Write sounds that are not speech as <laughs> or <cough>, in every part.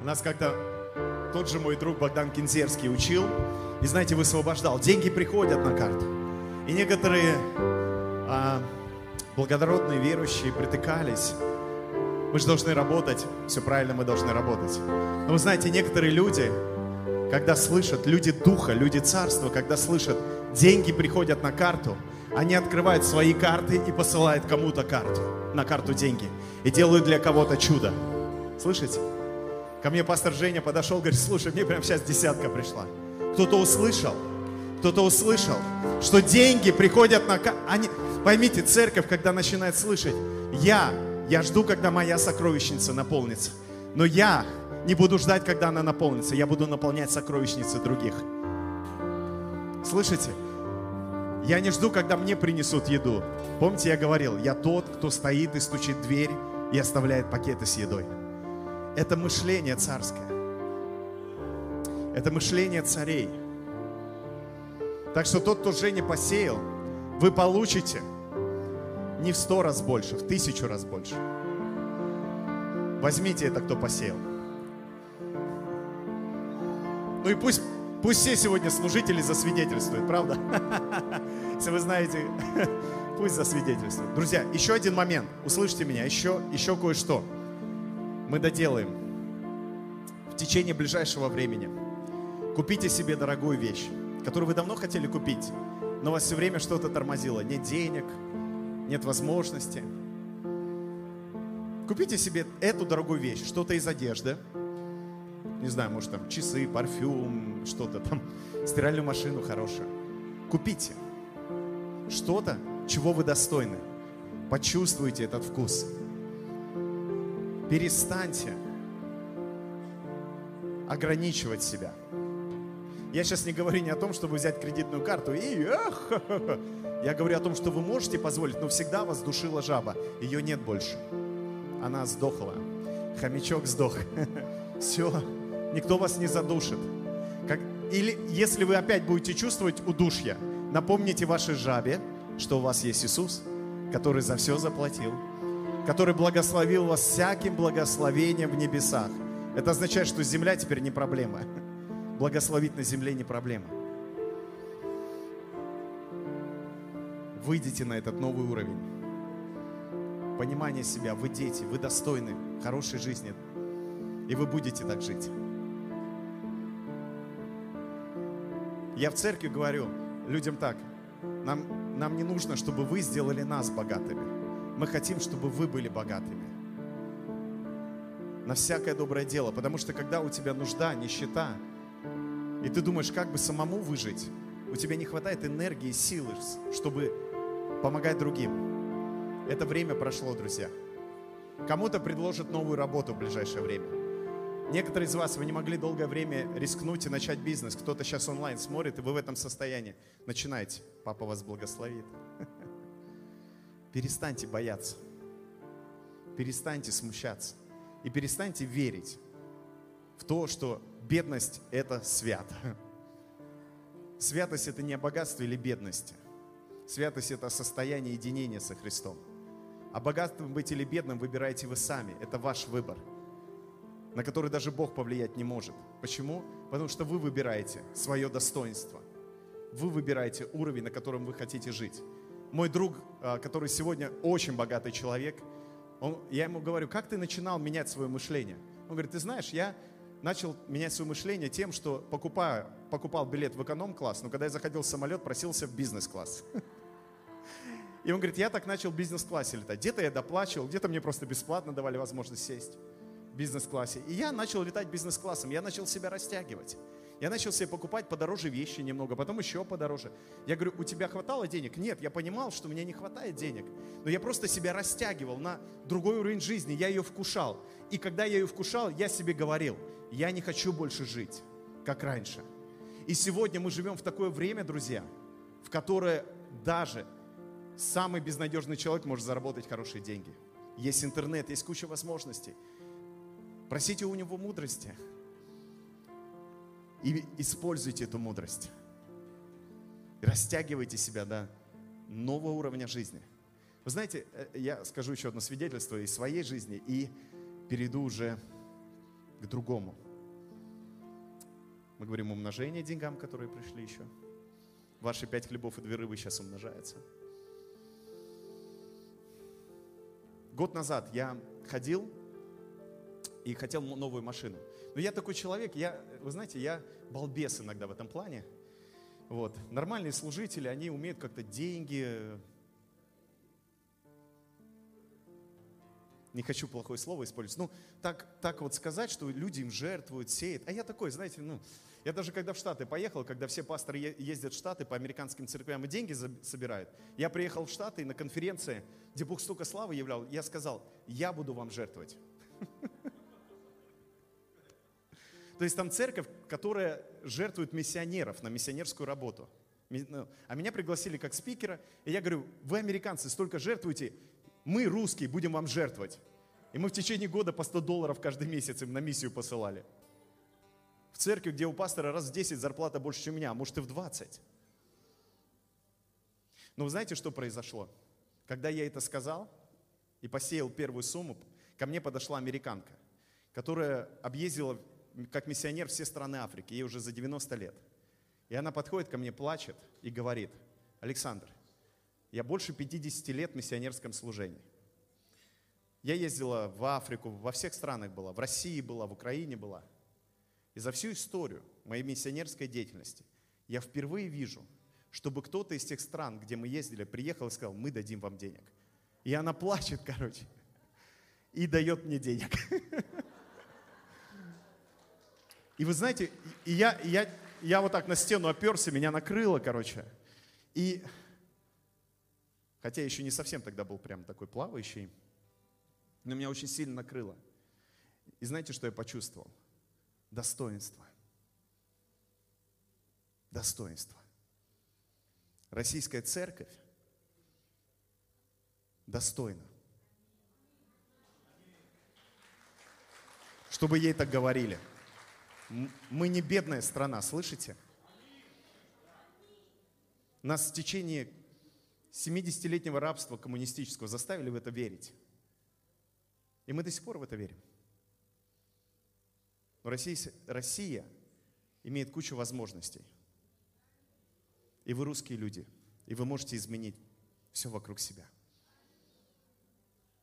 У нас как-то тот же мой друг Богдан Кинзерский учил, и знаете, высвобождал. Деньги приходят на карту. И некоторые а, благородные верующие притыкались. Мы же должны работать. Все правильно, мы должны работать. Но вы знаете, некоторые люди, когда слышат, люди духа, люди царства, когда слышат, деньги приходят на карту, они открывают свои карты и посылают кому-то карту, на карту деньги. И делают для кого-то чудо. Слышите? Ко мне пастор Женя подошел, говорит, слушай, мне прямо сейчас десятка пришла. Кто-то услышал, кто-то услышал, что деньги приходят на... Они... Поймите, церковь, когда начинает слышать, я, я жду, когда моя сокровищница наполнится. Но я не буду ждать, когда она наполнится. Я буду наполнять сокровищницы других. Слышите? Я не жду, когда мне принесут еду. Помните, я говорил, я тот, кто стоит и стучит дверь и оставляет пакеты с едой. Это мышление царское. Это мышление царей. Так что тот, кто Женя посеял, вы получите не в сто раз больше, в тысячу раз больше. Возьмите это, кто посеял. Ну и пусть, пусть все сегодня служители засвидетельствуют, правда? <laughs> Если вы знаете, <laughs> пусть засвидетельствуют. Друзья, еще один момент. Услышьте меня, еще, еще кое-что. Мы доделаем в течение ближайшего времени. Купите себе дорогую вещь, которую вы давно хотели купить, но вас все время что-то тормозило. Нет денег, нет возможности. Купите себе эту дорогую вещь, что-то из одежды, не знаю, может там часы, парфюм, что-то там, <laughs> стиральную машину хорошую. Купите что-то, чего вы достойны. Почувствуйте этот вкус. Перестаньте ограничивать себя. Я сейчас не говорю не о том, чтобы взять кредитную карту и эх, <laughs> я говорю о том, что вы можете позволить, но всегда вас душила жаба. Ее нет больше. Она сдохла. Хомячок сдох. <laughs> Все, никто вас не задушит. Как, или если вы опять будете чувствовать удушья, напомните вашей жабе, что у вас есть Иисус, который за все заплатил, который благословил вас всяким благословением в небесах. Это означает, что земля теперь не проблема. Благословить на земле не проблема. Выйдите на этот новый уровень. Понимание себя, вы дети, вы достойны хорошей жизни. И вы будете так жить. Я в церкви говорю людям так. Нам, нам не нужно, чтобы вы сделали нас богатыми. Мы хотим, чтобы вы были богатыми. На всякое доброе дело. Потому что когда у тебя нужда, нищета, и ты думаешь, как бы самому выжить, у тебя не хватает энергии, силы, чтобы помогать другим. Это время прошло, друзья. Кому-то предложат новую работу в ближайшее время. Некоторые из вас, вы не могли долгое время рискнуть и начать бизнес. Кто-то сейчас онлайн смотрит, и вы в этом состоянии. Начинайте. Папа вас благословит. Перестаньте бояться. Перестаньте смущаться. И перестаньте верить в то, что бедность – это свято. Святость – это не о богатстве или бедности. Святость – это состояние единения со Христом. А богатым быть или бедным выбираете вы сами. Это ваш выбор, на который даже Бог повлиять не может. Почему? Потому что вы выбираете свое достоинство. Вы выбираете уровень, на котором вы хотите жить. Мой друг, а, который сегодня очень богатый человек, он, я ему говорю, как ты начинал менять свое мышление? Он говорит, ты знаешь, я начал менять свое мышление тем, что покупаю, покупал билет в эконом-класс, но когда я заходил в самолет, просился в бизнес-класс. <laughs> И он говорит, я так начал бизнес-классе летать. Где-то я доплачивал, где-то мне просто бесплатно давали возможность сесть в бизнес-классе. И я начал летать бизнес-классом, я начал себя растягивать. Я начал себе покупать подороже вещи немного, потом еще подороже. Я говорю, у тебя хватало денег? Нет, я понимал, что у меня не хватает денег. Но я просто себя растягивал на другой уровень жизни, я ее вкушал. И когда я ее вкушал, я себе говорил, я не хочу больше жить, как раньше. И сегодня мы живем в такое время, друзья, в которое даже самый безнадежный человек может заработать хорошие деньги. Есть интернет, есть куча возможностей. Просите у него мудрости. И используйте эту мудрость. Растягивайте себя до нового уровня жизни. Вы знаете, э, я скажу еще одно свидетельство из своей жизни и перейду уже к другому. Мы говорим умножение деньгам, которые пришли еще. Ваши пять хлебов и две рыбы сейчас умножаются. Год назад я ходил и хотел новую машину. Но я такой человек, я, вы знаете, я балбес иногда в этом плане. Вот. Нормальные служители, они умеют как-то деньги... Не хочу плохое слово использовать. Ну, так, так вот сказать, что люди им жертвуют, сеют. А я такой, знаете, ну, я даже когда в Штаты поехал, когда все пасторы ездят в Штаты по американским церквям и деньги собирают, я приехал в Штаты на конференции, где Бог столько славы являл, я сказал, я буду вам жертвовать. <laughs> То есть там церковь, которая жертвует миссионеров на миссионерскую работу. Ну, а меня пригласили как спикера, и я говорю, вы, американцы, столько жертвуете, мы, русские, будем вам жертвовать. И мы в течение года по 100 долларов каждый месяц им на миссию посылали. В церкви, где у пастора раз в 10 зарплата больше, чем у меня, а может и в 20. Но вы знаете, что произошло? Когда я это сказал и посеял первую сумму, ко мне подошла американка, которая объездила как миссионер все страны Африки, ей уже за 90 лет. И она подходит ко мне, плачет и говорит, Александр, я больше 50 лет в миссионерском служении. Я ездила в Африку, во всех странах была, в России была, в Украине была. И за всю историю моей миссионерской деятельности я впервые вижу, чтобы кто-то из тех стран, где мы ездили, приехал и сказал, мы дадим вам денег. И она плачет, <laughs> короче, и дает мне денег. <laughs> И вы знаете, и я, я, я вот так на стену оперся, меня накрыло, короче. И, хотя еще не совсем тогда был прям такой плавающий, но меня очень сильно накрыло. И знаете, что я почувствовал? Достоинство. Достоинство. Российская церковь достойна. Чтобы ей так говорили – мы не бедная страна, слышите? Нас в течение 70-летнего рабства коммунистического заставили в это верить. И мы до сих пор в это верим. Но Россия, Россия имеет кучу возможностей. И вы русские люди, и вы можете изменить все вокруг себя.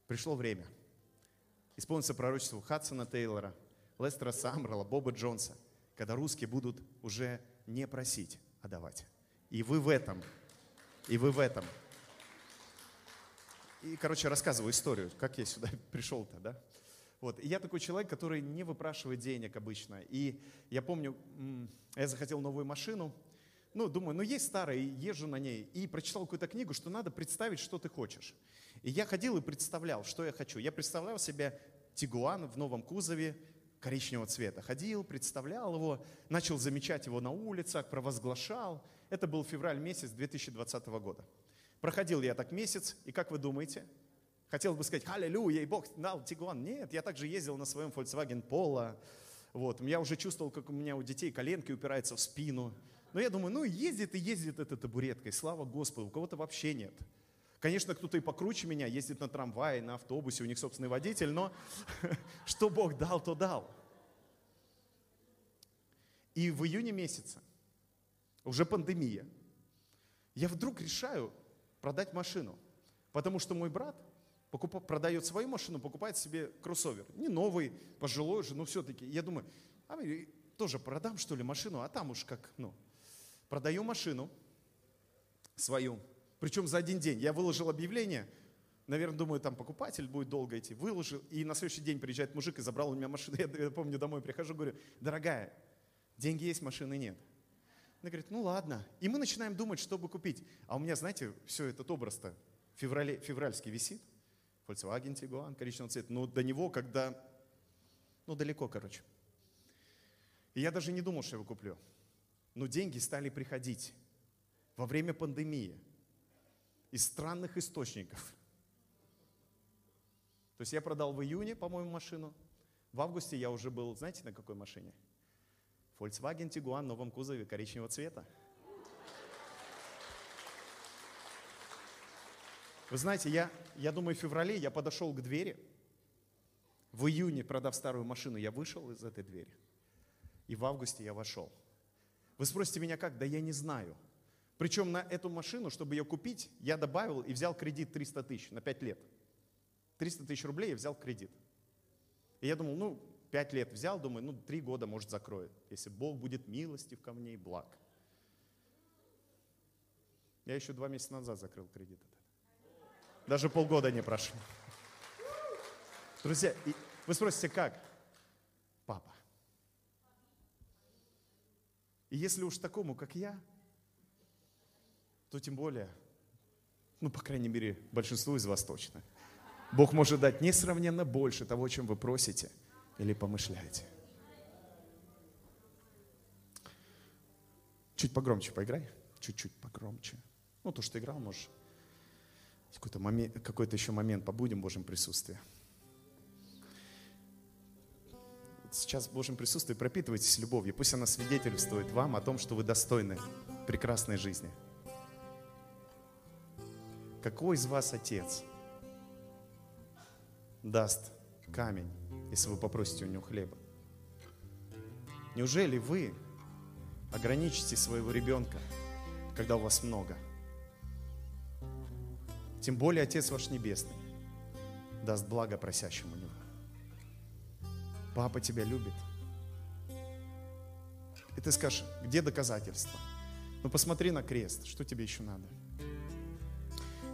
Пришло время. Исполнится пророчество Хадсона Тейлора – Лестера Самрала, Боба Джонса, когда русские будут уже не просить, а давать. И вы в этом, и вы в этом. И, короче, рассказываю историю, как я сюда <laughs> пришел-то, да? Вот. И я такой человек, который не выпрашивает денег обычно. И я помню, я захотел новую машину, ну, думаю, ну есть старая, езжу на ней. И прочитал какую-то книгу, что надо представить, что ты хочешь. И я ходил и представлял, что я хочу. Я представлял себе Тигуан в новом кузове, коричневого цвета. Ходил, представлял его, начал замечать его на улицах, провозглашал. Это был февраль месяц 2020 года. Проходил я так месяц, и как вы думаете? Хотел бы сказать, аллилуйя, и Бог дал Тигуан. Нет, я также ездил на своем Volkswagen Polo. Вот, я уже чувствовал, как у меня у детей коленки упираются в спину. Но я думаю, ну ездит и ездит эта табуретка, и слава Господу, у кого-то вообще нет. Конечно, кто-то и покруче меня, ездит на трамвае, на автобусе, у них собственный водитель, но <laughs> что Бог дал, то дал. И в июне месяце, уже пандемия, я вдруг решаю продать машину, потому что мой брат покуп... продает свою машину, покупает себе кроссовер. Не новый, пожилой уже, но все-таки. Я думаю, а тоже продам, что ли, машину, а там уж как, ну. Продаю машину свою, причем за один день. Я выложил объявление, наверное, думаю, там покупатель будет долго идти. Выложил, и на следующий день приезжает мужик и забрал у меня машину. <laughs> Я, я помню, домой прихожу, говорю, дорогая, деньги есть, машины нет. Она говорит, ну ладно. И мы начинаем думать, что бы купить. А у меня, знаете, все этот образ-то феврале, февральский висит. Volkswagen Tiguan, коричневого цвета. Но до него, когда, ну далеко, короче. И я даже не думал, что я его куплю. Но деньги стали приходить во время пандемии из странных источников. То есть я продал в июне, по-моему, машину. В августе я уже был, знаете, на какой машине? Volkswagen Tiguan в новом кузове коричневого цвета. Вы знаете, я, я думаю, в феврале я подошел к двери В июне, продав старую машину, я вышел из этой двери. И в августе я вошел. Вы спросите меня как? Да я не знаю. Причем на эту машину, чтобы ее купить, я добавил и взял кредит 300 тысяч на 5 лет. 300 тысяч рублей я взял кредит. И я думал, ну, 5 лет взял, думаю, ну, 3 года, может, закроет, если Бог будет милостив ко мне и благ. Я еще два месяца назад закрыл кредит. Даже полгода не прошло. Друзья, вы спросите, как? Папа. И если уж такому, как я, то тем более, ну, по крайней мере, большинству из вас точно, Бог может дать несравненно больше того, чем вы просите или помышляете. Чуть погромче поиграй, чуть-чуть погромче. Ну, то, что играл, можешь. Какой-то, момент, какой-то еще момент побудем в Божьем присутствии. Сейчас в Божьем присутствии пропитывайтесь любовью. Пусть она свидетельствует вам о том, что вы достойны прекрасной жизни. Какой из вас отец даст камень, если вы попросите у него хлеба? Неужели вы ограничите своего ребенка, когда у вас много? Тем более Отец ваш Небесный даст благо просящему Него. Папа тебя любит. И ты скажешь, где доказательства? Ну посмотри на крест, что тебе еще надо?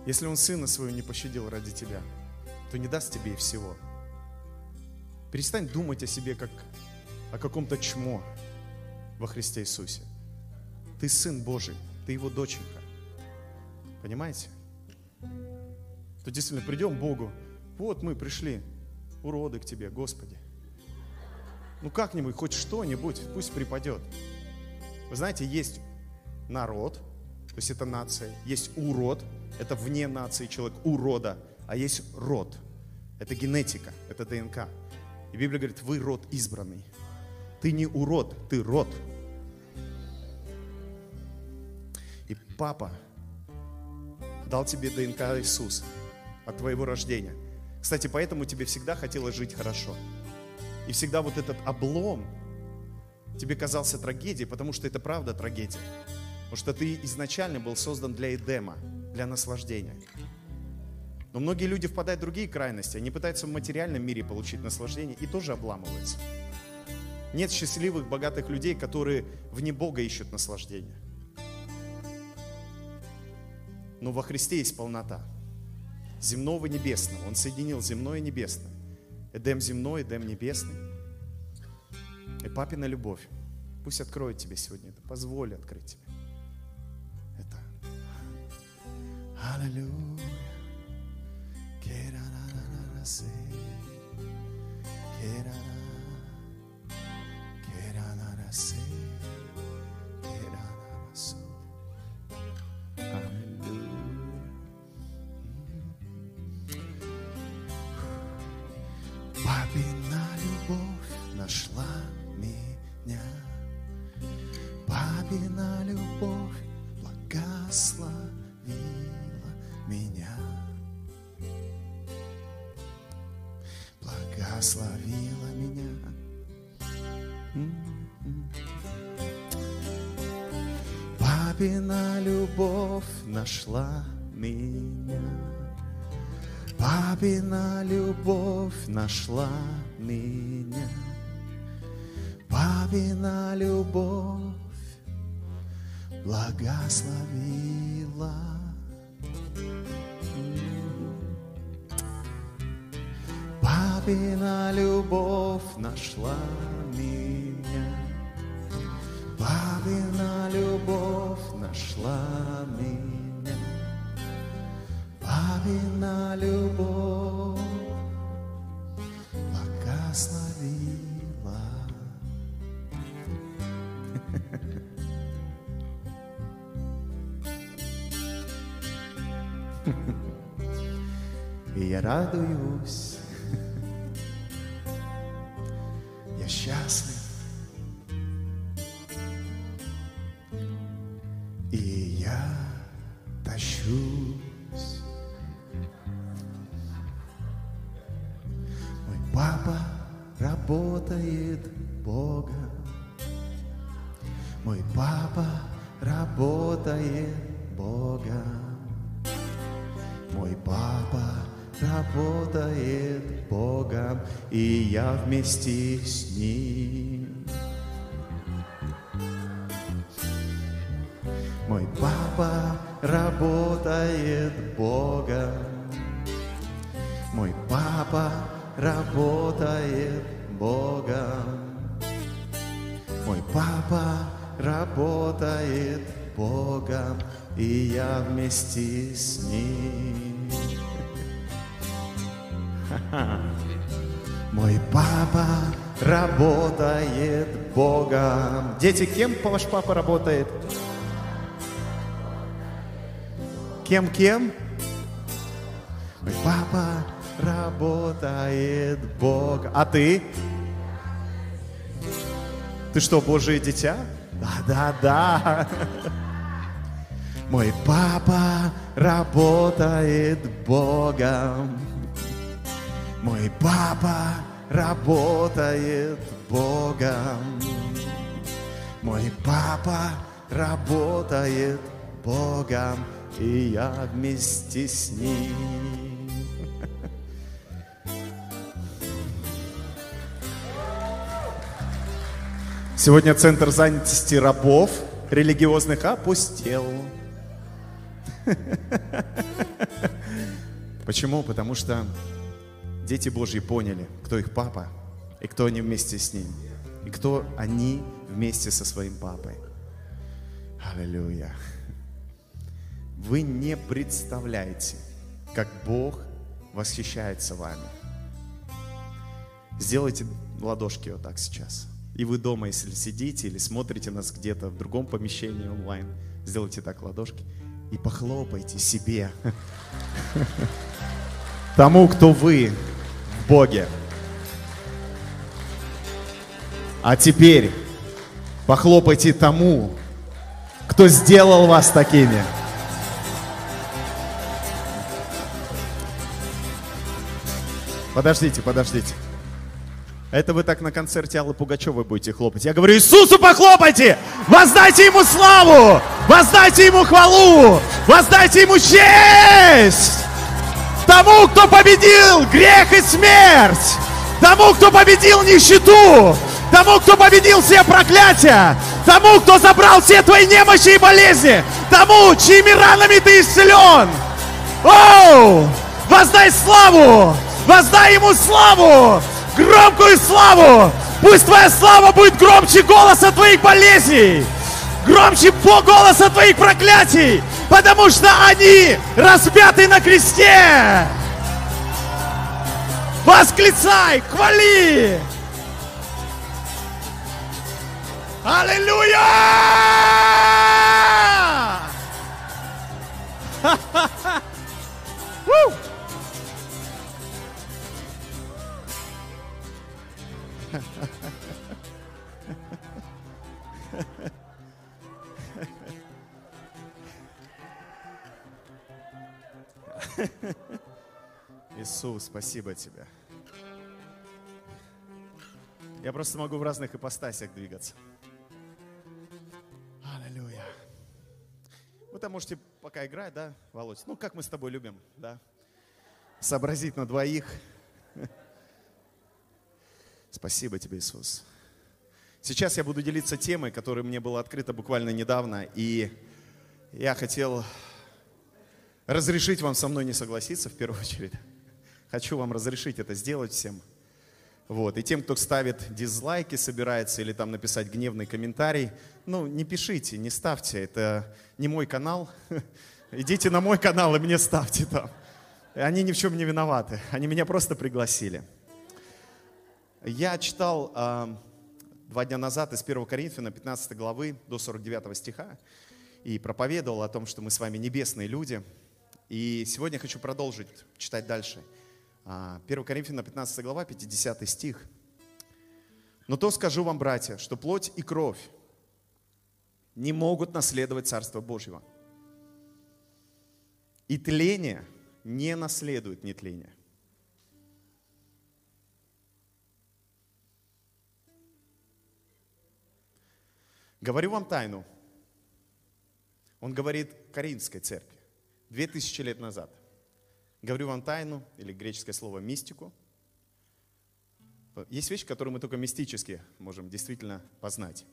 Если он сына своего не пощадил ради тебя, то не даст тебе и всего. Перестань думать о себе как о каком-то чмо во Христе Иисусе. Ты сын Божий, ты его доченька. Понимаете? То действительно придем к Богу. Вот мы пришли, уроды к Тебе, Господи. Ну как-нибудь, хоть что-нибудь, пусть припадет. Вы знаете, есть народ, то есть это нация, есть урод, это вне нации человек, урода, а есть род, это генетика, это ДНК. И Библия говорит, вы род избранный. Ты не урод, ты род. И папа дал тебе ДНК Иисус от твоего рождения. Кстати, поэтому тебе всегда хотелось жить хорошо. И всегда вот этот облом тебе казался трагедией, потому что это правда трагедия. Потому что ты изначально был создан для Эдема, для наслаждения. Но многие люди впадают в другие крайности. Они пытаются в материальном мире получить наслаждение и тоже обламываются. Нет счастливых, богатых людей, которые вне Бога ищут наслаждение. Но во Христе есть полнота. Земного и небесного. Он соединил земное и небесное. Эдем земной, Эдем небесный. И папина любовь. Пусть откроет тебе сегодня это. Позволь открыть Аллилуйя. Папина Благословила меня. Папина любовь нашла меня. Папина любовь нашла меня. Папина любовь благословила. Папина любовь нашла меня. Папина любовь нашла меня. Папина любовь благословила. <laughs> И я радуюсь, и работает Богом. Дети, кем ваш папа работает? Кем-кем? Мой папа работает Бог. А ты? Ты что, Божие дитя? Да, да, да. Мой папа работает Богом. Мой папа работает Богом. Мой папа работает Богом, и я вместе с ним. Сегодня центр занятости рабов религиозных опустел. <laughs> Почему? Потому что дети Божьи поняли, кто их папа, и кто они вместе с ним, и кто они вместе со своим папой. Аллилуйя. Вы не представляете, как Бог восхищается вами. Сделайте ладошки вот так сейчас. И вы дома, если сидите или смотрите нас где-то в другом помещении онлайн, сделайте так ладошки и похлопайте себе. <laughs> Тому, кто вы Боге. А теперь похлопайте тому, кто сделал вас такими. Подождите, подождите. Это вы так на концерте Аллы Пугачевой будете хлопать. Я говорю, Иисусу похлопайте! Воздайте Ему славу! Воздайте Ему хвалу! Воздайте Ему честь! Тому, кто победил грех и смерть! Тому, кто победил нищету! Тому, кто победил все проклятия! Тому, кто забрал все твои немощи и болезни! Тому, чьими ранами ты исцелен! Оу! Воздай славу! Воздай ему славу! Громкую славу! Пусть твоя слава будет громче голоса твоих болезней! Громче по голоса твоих проклятий! Потому что они распяты на кресте! Восклицай, хвали! Аллилуйя! Woo! <laughs> <laughs> Иисус, спасибо тебе. Я просто могу в разных ипостасях двигаться. Аллилуйя. Вы там можете пока играть, да, Володь? Ну, как мы с тобой любим, да? Сообразить на двоих. <laughs> Спасибо тебе, Иисус. Сейчас я буду делиться темой, которая мне была открыта буквально недавно, и я хотел разрешить вам со мной не согласиться в первую очередь. Хочу вам разрешить это сделать всем. Вот. И тем, кто ставит дизлайки, собирается или там написать гневный комментарий, ну, не пишите, не ставьте. Это не мой канал. <laughs> Идите на мой канал и мне ставьте там. Они ни в чем не виноваты. Они меня просто пригласили. Я читал э, два дня назад из 1 Коринфяна 15 главы до 49 стиха и проповедовал о том, что мы с вами небесные люди. И сегодня я хочу продолжить читать дальше. А, 1 Коринфянам 15 глава, 50 стих. «Но то скажу вам, братья, что плоть и кровь не могут наследовать Царство Божьего. И тление не наследует нетление». Говорю вам тайну. Он говорит Каринской церкви. Две тысячи лет назад. Говорю вам тайну, или греческое слово мистику. Есть вещи, которые мы только мистически можем действительно познать.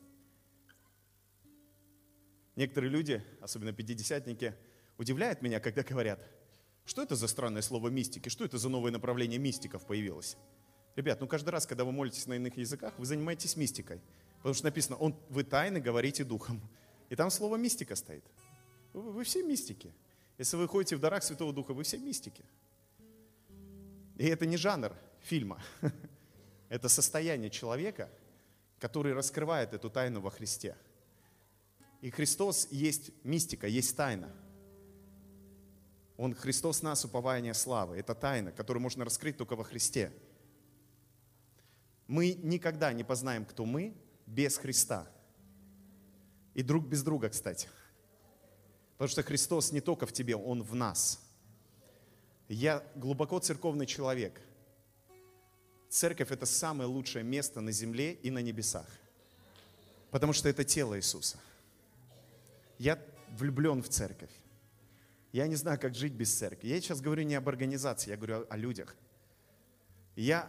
Некоторые люди, особенно пятидесятники, удивляют меня, когда говорят, что это за странное слово мистики, что это за новое направление мистиков появилось. Ребят, ну каждый раз, когда вы молитесь на иных языках, вы занимаетесь мистикой. Потому что написано, он, вы тайны говорите духом. И там слово мистика стоит. Вы, вы все мистики. Если вы ходите в дарах Святого Духа, вы все мистики. И это не жанр фильма. <laughs> Это состояние человека, который раскрывает эту тайну во Христе. И Христос есть мистика, есть тайна. Он Христос нас упование славы. Это тайна, которую можно раскрыть только во Христе. Мы никогда не познаем, кто мы, без Христа. И друг без друга, кстати. Потому что Христос не только в тебе, Он в нас. Я глубоко церковный человек. Церковь – это самое лучшее место на земле и на небесах. Потому что это тело Иисуса. Я влюблен в церковь. Я не знаю, как жить без церкви. Я сейчас говорю не об организации, я говорю о людях. Я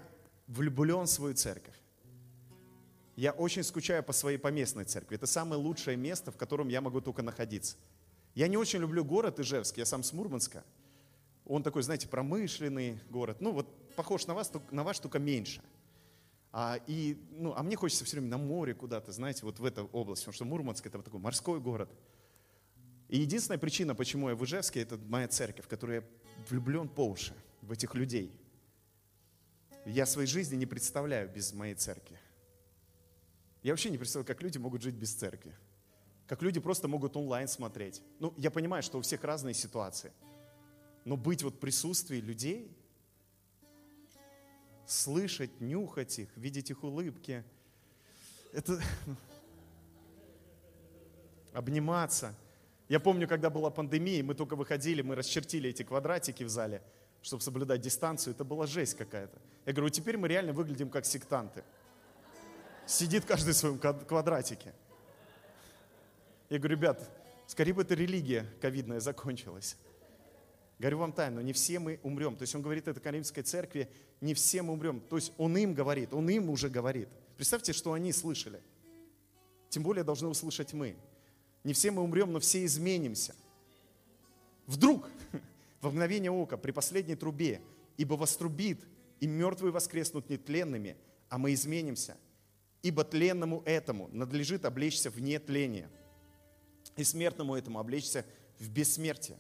влюблен в свою церковь. Я очень скучаю по своей поместной церкви. Это самое лучшее место, в котором я могу только находиться. Я не очень люблю город Ижевск, я сам с Мурманска. Он такой, знаете, промышленный город. Ну, вот похож на вас, на ваш, только меньше. А, и, ну, а мне хочется все время на море куда-то, знаете, вот в эту область, потому что Мурманск это вот такой морской город. И единственная причина, почему я в Ижевске, это моя церковь, в которой я влюблен по уши в этих людей. Я своей жизни не представляю без моей церкви. Я вообще не представляю, как люди могут жить без церкви. Как люди просто могут онлайн смотреть. Ну, я понимаю, что у всех разные ситуации. Но быть вот в присутствии людей, слышать, нюхать их, видеть их улыбки, это <laughs> обниматься. Я помню, когда была пандемия, мы только выходили, мы расчертили эти квадратики в зале, чтобы соблюдать дистанцию. Это была жесть какая-то. Я говорю, теперь мы реально выглядим как сектанты. Сидит каждый в своем квадратике. Я говорю, ребят, скорее бы эта религия ковидная закончилась. Говорю вам тайну, не все мы умрем. То есть он говорит это Каримской церкви, не все мы умрем. То есть он им говорит, он им уже говорит. Представьте, что они слышали. Тем более должны услышать мы. Не все мы умрем, но все изменимся. Вдруг, <laughs> во мгновение ока, при последней трубе, ибо вострубит, и мертвые воскреснут нетленными, а мы изменимся – Ибо тленному этому надлежит облечься в нетление, и смертному этому облечься в бессмертие.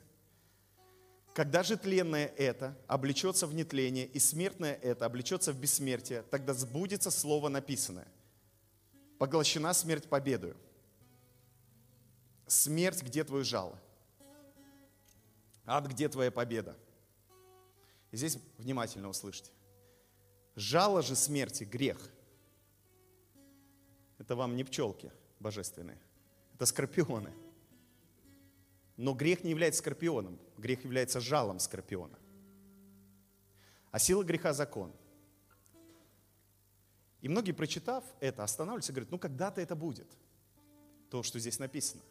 Когда же тленное это облечется в нетление, и смертное это облечется в бессмертие, тогда сбудется слово написанное. Поглощена смерть победою. Смерть, где твое жало? Ад, где твоя победа? И здесь внимательно услышьте. Жало же смерти – грех – это вам не пчелки божественные, это скорпионы. Но грех не является скорпионом, грех является жалом скорпиона. А сила греха – закон. И многие, прочитав это, останавливаются и говорят, ну когда-то это будет. То, что здесь написано.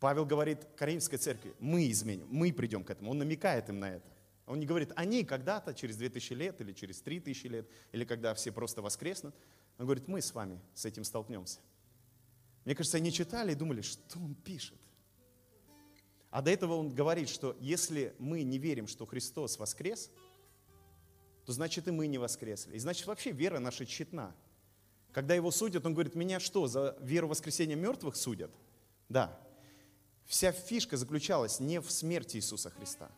Павел говорит Каримской церкви, мы изменим, мы придем к этому. Он намекает им на это. Он не говорит, они когда-то, через 2000 лет или через 3000 лет, или когда все просто воскреснут. Он говорит, мы с вами с этим столкнемся. Мне кажется, они читали и думали, что он пишет. А до этого он говорит, что если мы не верим, что Христос воскрес, то значит и мы не воскресли. И значит вообще вера наша тщетна. Когда его судят, он говорит, меня что, за веру воскресения мертвых судят? Да. Вся фишка заключалась не в смерти Иисуса Христа,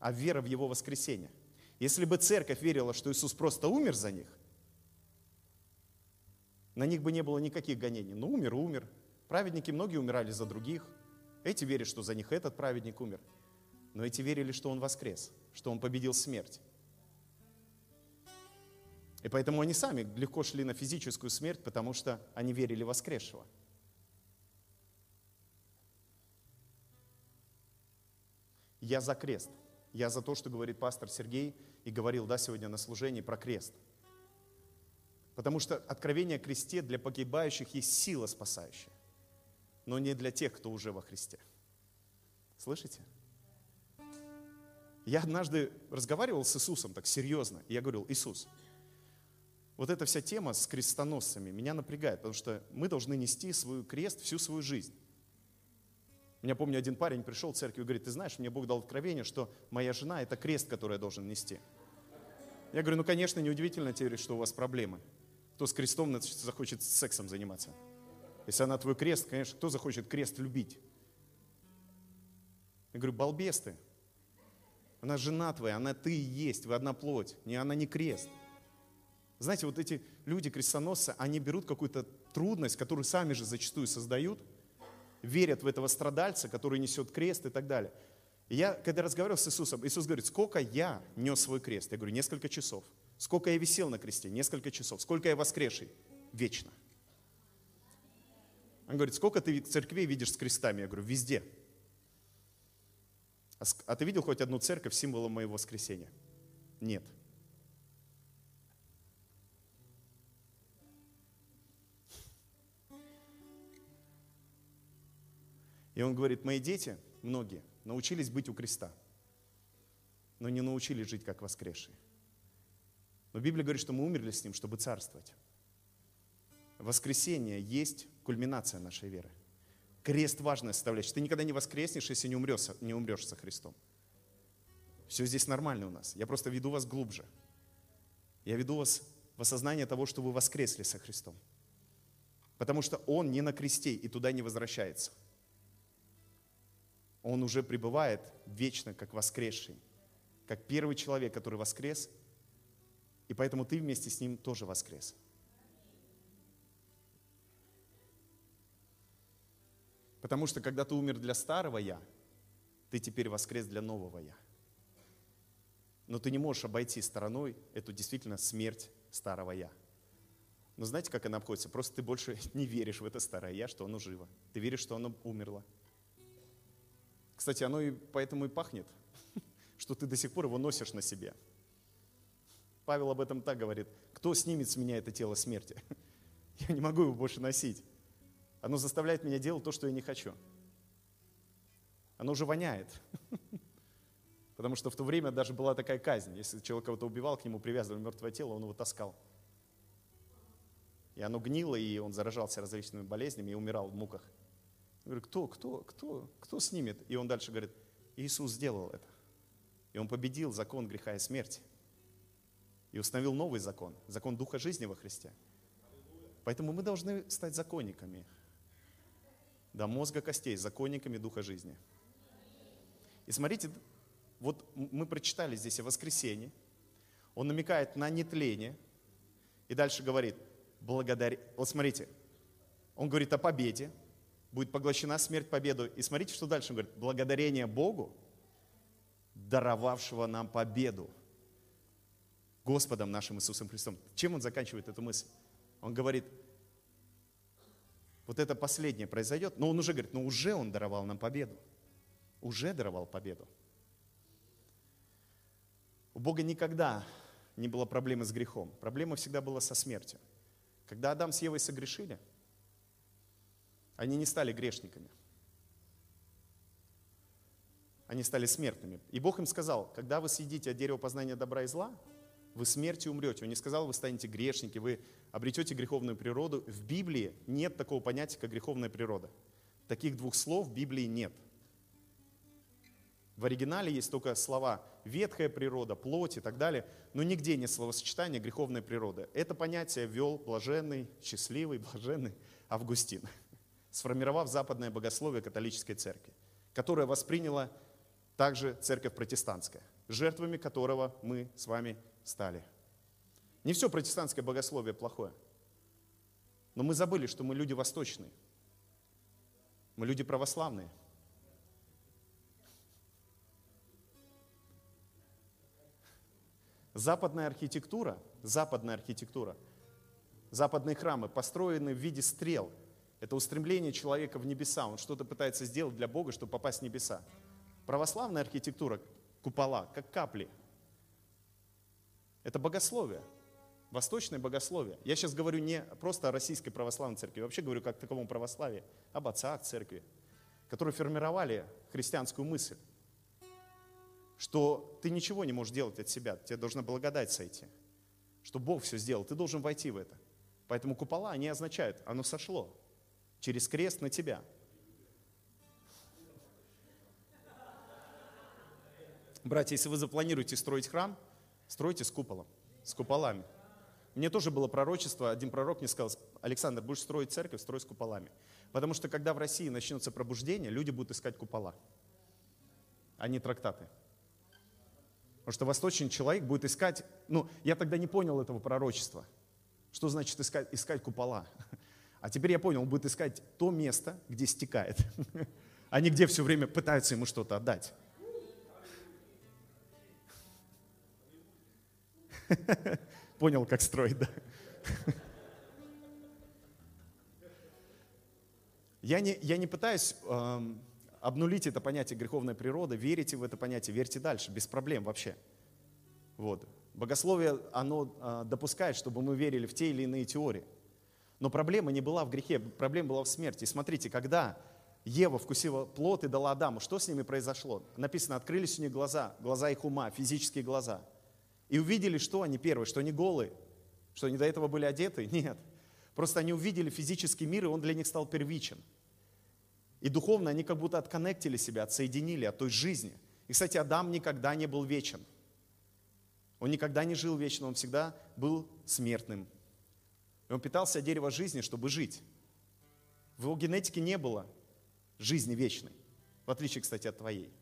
а вера в Его воскресение. Если бы церковь верила, что Иисус просто умер за них, на них бы не было никаких гонений. Ну, умер, умер. Праведники многие умирали за других. Эти верят, что за них этот праведник умер. Но эти верили, что он воскрес, что он победил смерть. И поэтому они сами легко шли на физическую смерть, потому что они верили в воскресшего. Я за крест. Я за то, что говорит пастор Сергей и говорил да, сегодня на служении про крест. Потому что откровение о кресте для погибающих есть сила спасающая, но не для тех, кто уже во Христе. Слышите? Я однажды разговаривал с Иисусом так серьезно, и я говорил, Иисус, вот эта вся тема с крестоносцами меня напрягает, потому что мы должны нести свой крест всю свою жизнь. Меня, помню, один парень пришел в церковь и говорит, ты знаешь, мне Бог дал откровение, что моя жена – это крест, который я должен нести. Я говорю, ну, конечно, неудивительно теперь, что у вас проблемы. Кто с крестом захочет сексом заниматься? Если она твой крест, конечно, кто захочет крест любить? Я говорю, балбес ты. Она жена твоя, она ты и есть, вы одна плоть, не она не крест. Знаете, вот эти люди, крестоносцы, они берут какую-то трудность, которую сами же зачастую создают, верят в этого страдальца, который несет крест и так далее. И я, когда разговаривал с Иисусом, Иисус говорит, сколько я нес свой крест? Я говорю, несколько часов. Сколько я висел на кресте? Несколько часов. Сколько я воскресший? Вечно. Он говорит, сколько ты церквей видишь с крестами? Я говорю, везде. А, а ты видел хоть одну церковь символом моего воскресения? Нет. И он говорит, мои дети, многие, научились быть у креста, но не научились жить как воскресшие. Но Библия говорит, что мы умерли с Ним, чтобы царствовать. Воскресение есть кульминация нашей веры. Крест важная составляющая. Ты никогда не воскреснешь, если не умрешь, не умрешь со Христом. Все здесь нормально у нас. Я просто веду вас глубже. Я веду вас в осознание того, что вы воскресли со Христом. Потому что Он не на кресте и туда не возвращается – он уже пребывает вечно, как воскресший, как первый человек, который воскрес, и поэтому ты вместе с ним тоже воскрес. Потому что когда ты умер для старого «я», ты теперь воскрес для нового «я». Но ты не можешь обойти стороной эту действительно смерть старого «я». Но знаете, как она обходится? Просто ты больше <laughs> не веришь в это старое «я», что оно живо. Ты веришь, что оно умерло. Кстати, оно и поэтому и пахнет, <laughs> что ты до сих пор его носишь на себе. Павел об этом так говорит. Кто снимет с меня это тело смерти? <laughs> Я не могу его больше носить. Оно заставляет меня делать то, что я не хочу. Оно уже воняет. <laughs> Потому что в то время даже была такая казнь. Если человек кого-то убивал, к нему привязывали мертвое тело, он его таскал. И оно гнило, и он заражался различными болезнями и умирал в муках. Я говорю, кто, кто, кто, кто снимет? И он дальше говорит, Иисус сделал это. И он победил закон греха и смерти. И установил новый закон, закон Духа жизни во Христе. Поэтому мы должны стать законниками. До мозга костей, законниками Духа жизни. И смотрите, вот мы прочитали здесь о воскресении. Он намекает на нетление. И дальше говорит, благодаря... Вот смотрите, он говорит о победе, будет поглощена смерть победу. И смотрите, что дальше он говорит. Благодарение Богу, даровавшего нам победу. Господом нашим Иисусом Христом. Чем он заканчивает эту мысль? Он говорит, вот это последнее произойдет, но он уже говорит, но уже он даровал нам победу. Уже даровал победу. У Бога никогда не было проблемы с грехом. Проблема всегда была со смертью. Когда Адам с Евой согрешили – они не стали грешниками. Они стали смертными. И Бог им сказал, когда вы съедите от дерева познания добра и зла, вы смертью умрете. Он не сказал, вы станете грешники, вы обретете греховную природу. В Библии нет такого понятия, как греховная природа. Таких двух слов в Библии нет. В оригинале есть только слова ветхая природа, плоть и так далее, но нигде нет словосочетания греховная природа. Это понятие ввел блаженный, счастливый, блаженный Августин сформировав западное богословие католической церкви, которое восприняла также церковь протестантская, жертвами которого мы с вами стали. Не все протестантское богословие плохое, но мы забыли, что мы люди восточные, мы люди православные. Западная архитектура, западная архитектура, западные храмы построены в виде стрел – это устремление человека в небеса. Он что-то пытается сделать для Бога, чтобы попасть в небеса. Православная архитектура, купола, как капли. Это богословие. Восточное богословие. Я сейчас говорю не просто о российской православной церкви, вообще говорю как таковом православии, об отцах церкви, которые формировали христианскую мысль, что ты ничего не можешь делать от себя, тебе должна благодать сойти, что Бог все сделал, ты должен войти в это. Поэтому купола, они означают, оно сошло через крест на тебя. Братья, если вы запланируете строить храм, стройте с куполом, с куполами. Мне тоже было пророчество, один пророк мне сказал, Александр, будешь строить церковь, строй с куполами. Потому что когда в России начнется пробуждение, люди будут искать купола, а не трактаты. Потому что восточный человек будет искать, ну, я тогда не понял этого пророчества. Что значит искать, искать купола? <laughs> А теперь я понял, он будет искать то место, где стекает, <laughs> а не где все время пытаются ему что-то отдать. <laughs> Понял, как строить, да? Я не, я не пытаюсь э, обнулить это понятие греховной природы, верите в это понятие, верьте дальше, без проблем вообще. Вот. Богословие, оно э, допускает, чтобы мы верили в те или иные теории. Но проблема не была в грехе, проблема была в смерти. И смотрите, когда Ева вкусила плод и дала Адаму, что с ними произошло? Написано, открылись у них глаза, глаза их ума, физические глаза – и увидели, что они первые, что они голые, что они до этого были одеты? <laughs> Нет. Просто они увидели физический мир, и он для них стал первичен. И духовно они как будто отконнектили себя, отсоединили от той жизни. И, кстати, Адам никогда не был вечен. Он никогда не жил вечно, он всегда был смертным. И он питался от дерева жизни, чтобы жить. В его генетике не было жизни вечной, в отличие, кстати, от твоей.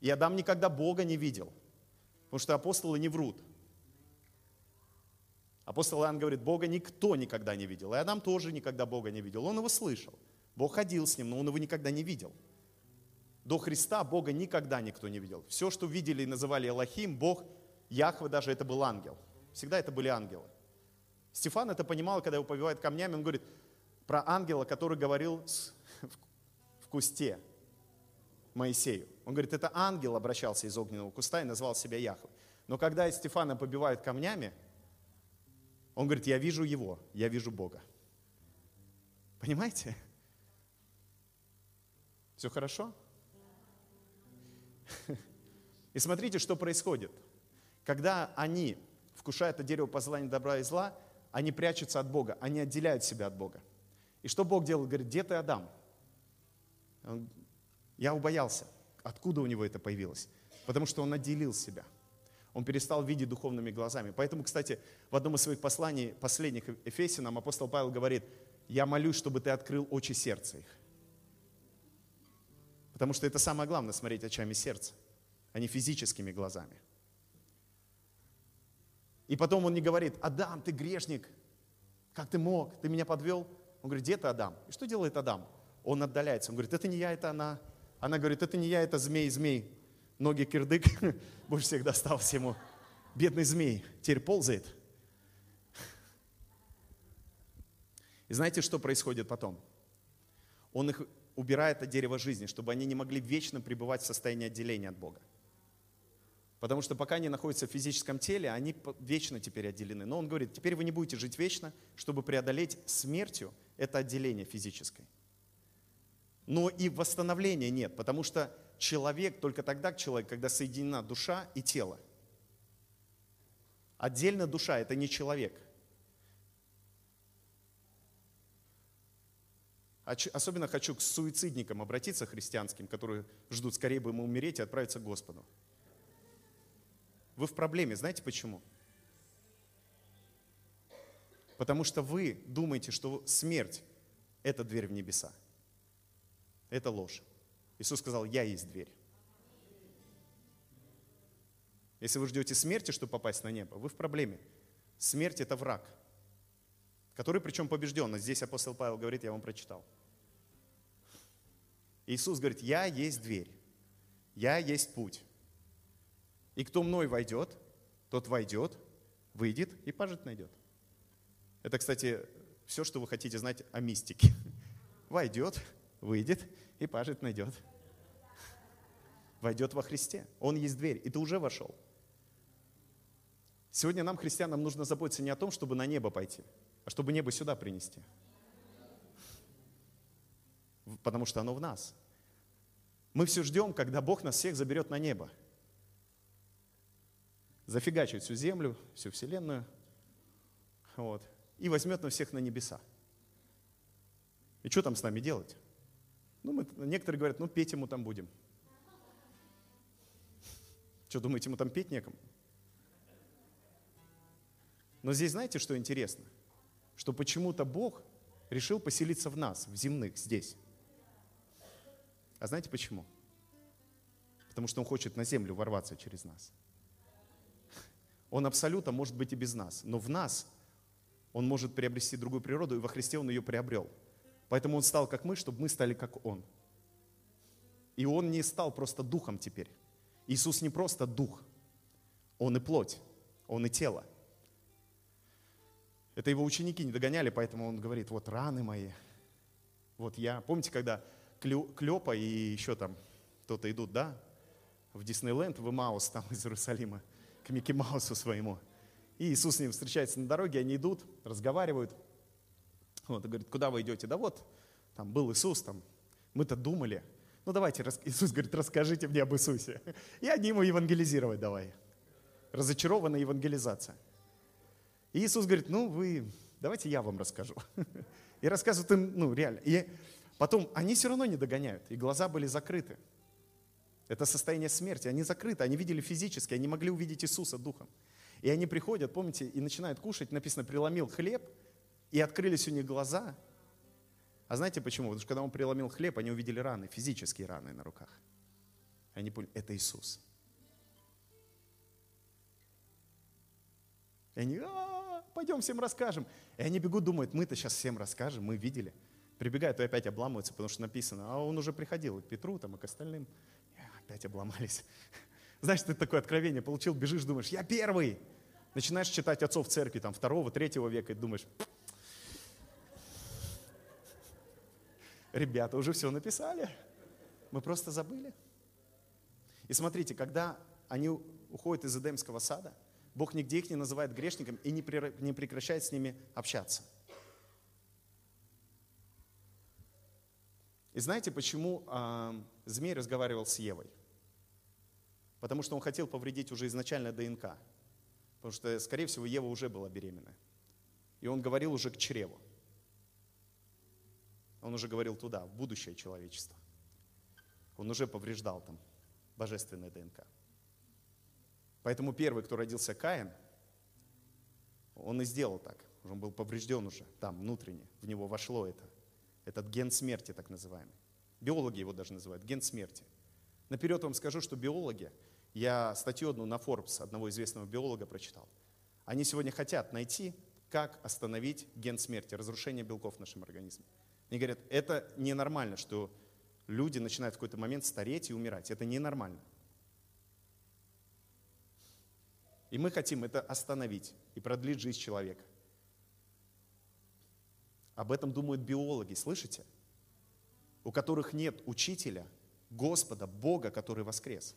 И Адам никогда Бога не видел – Потому что апостолы не врут. Апостол Иоанн говорит, Бога никто никогда не видел. И Адам тоже никогда Бога не видел. Он его слышал. Бог ходил с ним, но он его никогда не видел. До Христа Бога никогда никто не видел. Все, что видели и называли Элохим, Бог, Яхве даже это был ангел. Всегда это были ангелы. Стефан это понимал, когда его побивают камнями, он говорит про ангела, который говорил <laughs> в кусте. Моисею. Он говорит, это ангел обращался из огненного куста и назвал себя Яхве. Но когда Стефана побивают камнями, он говорит, я вижу его, я вижу Бога. Понимаете? Все хорошо? И смотрите, что происходит. Когда они вкушают это дерево познания добра и зла, они прячутся от Бога, они отделяют себя от Бога. И что Бог делает? Говорит, где ты, Адам? Я убоялся. Откуда у него это появилось? Потому что он отделил себя. Он перестал видеть духовными глазами. Поэтому, кстати, в одном из своих посланий, последних Ефесинам, апостол Павел говорит, я молюсь, чтобы ты открыл очи сердца их. Потому что это самое главное, смотреть очами сердца, а не физическими глазами. И потом он не говорит, Адам, ты грешник, как ты мог, ты меня подвел. Он говорит, где ты, Адам? И что делает Адам? Он отдаляется, он говорит, это не я, это она. Она говорит, это не я, это змей, змей. Ноги кирдык, <laughs> больше всех достался ему. Бедный змей, теперь ползает. И знаете, что происходит потом? Он их убирает от дерева жизни, чтобы они не могли вечно пребывать в состоянии отделения от Бога. Потому что пока они находятся в физическом теле, они вечно теперь отделены. Но он говорит, теперь вы не будете жить вечно, чтобы преодолеть смертью это отделение физическое но и восстановления нет, потому что человек только тогда человек, когда соединена душа и тело. Отдельно душа – это не человек. Особенно хочу к суицидникам обратиться, христианским, которые ждут, скорее бы ему умереть и отправиться к Господу. Вы в проблеме, знаете почему? Потому что вы думаете, что смерть – это дверь в небеса. Это ложь. Иисус сказал, я есть дверь. Если вы ждете смерти, чтобы попасть на небо, вы в проблеме. Смерть – это враг, который причем побежден. Здесь апостол Павел говорит, я вам прочитал. Иисус говорит, я есть дверь, я есть путь. И кто мной войдет, тот войдет, выйдет и пажить найдет. Это, кстати, все, что вы хотите знать о мистике. <laughs> Войдет, выйдет и пажит найдет. Войдет во Христе. Он есть дверь, и ты уже вошел. Сегодня нам, христианам, нужно заботиться не о том, чтобы на небо пойти, а чтобы небо сюда принести. Потому что оно в нас. Мы все ждем, когда Бог нас всех заберет на небо. Зафигачит всю землю, всю вселенную. Вот, и возьмет на всех на небеса. И что там с нами делать? Ну, мы, некоторые говорят, ну, петь ему там будем. Что, думаете, ему там петь некому? Но здесь знаете, что интересно? Что почему-то Бог решил поселиться в нас, в земных, здесь. А знаете почему? Потому что Он хочет на землю ворваться через нас. Он абсолютно может быть и без нас, но в нас Он может приобрести другую природу, и во Христе Он ее приобрел. Поэтому Он стал как мы, чтобы мы стали как Он. И Он не стал просто духом теперь. Иисус не просто дух, Он и плоть, Он и тело. Это его ученики не догоняли, поэтому он говорит, вот раны мои, вот я. Помните, когда Клёпа и еще там кто-то идут, да, в Диснейленд, в Имаус, там из Иерусалима, к Микки Маусу своему. И Иисус с ним встречается на дороге, они идут, разговаривают. Вот, говорит, куда вы идете? Да вот, там был Иисус, там, мы-то думали. Ну давайте, <laughs> Иисус говорит, расскажите мне об Иисусе. И они ему евангелизировать давай. Разочарованная евангелизация. И Иисус говорит, ну вы, давайте я вам расскажу. <laughs> И рассказывает им, ну реально. И потом они все равно не догоняют, и глаза были закрыты. Это состояние смерти, они закрыты, они видели физически, они могли увидеть Иисуса духом. И они приходят, помните, и начинают кушать, написано, преломил хлеб, и открылись у них глаза. А знаете почему? Потому что когда он преломил хлеб, они увидели раны, физические раны на руках. Они поняли, это Иисус. И они, а, пойдем всем расскажем. И они бегут, думают, мы-то сейчас всем расскажем, мы видели. Прибегают и опять обламываются, потому что написано, а он уже приходил к Петру там, и к остальным. И опять обломались. <laughs> Знаешь, ты такое откровение получил, бежишь, думаешь, я первый. Начинаешь читать отцов церкви там, второго, третьего века и думаешь, ребята уже все написали. Мы просто забыли. И смотрите, когда они уходят из Эдемского сада, Бог нигде их не называет грешником и не прекращает с ними общаться. И знаете, почему э, змей разговаривал с Евой? Потому что он хотел повредить уже изначально ДНК. Потому что, скорее всего, Ева уже была беременна. И он говорил уже к чреву. Он уже говорил туда, в будущее человечество. Он уже повреждал там божественное ДНК. Поэтому первый, кто родился Каин, он и сделал так. Он был поврежден уже там, внутренне. В него вошло это. Этот ген смерти, так называемый. Биологи его даже называют, ген смерти. Наперед вам скажу, что биологи, я статью одну на Forbes одного известного биолога прочитал, они сегодня хотят найти, как остановить ген смерти, разрушение белков в нашем организме. Они говорят, это ненормально, что люди начинают в какой-то момент стареть и умирать. Это ненормально. И мы хотим это остановить и продлить жизнь человека. Об этом думают биологи, слышите? У которых нет учителя, Господа, Бога, который воскрес.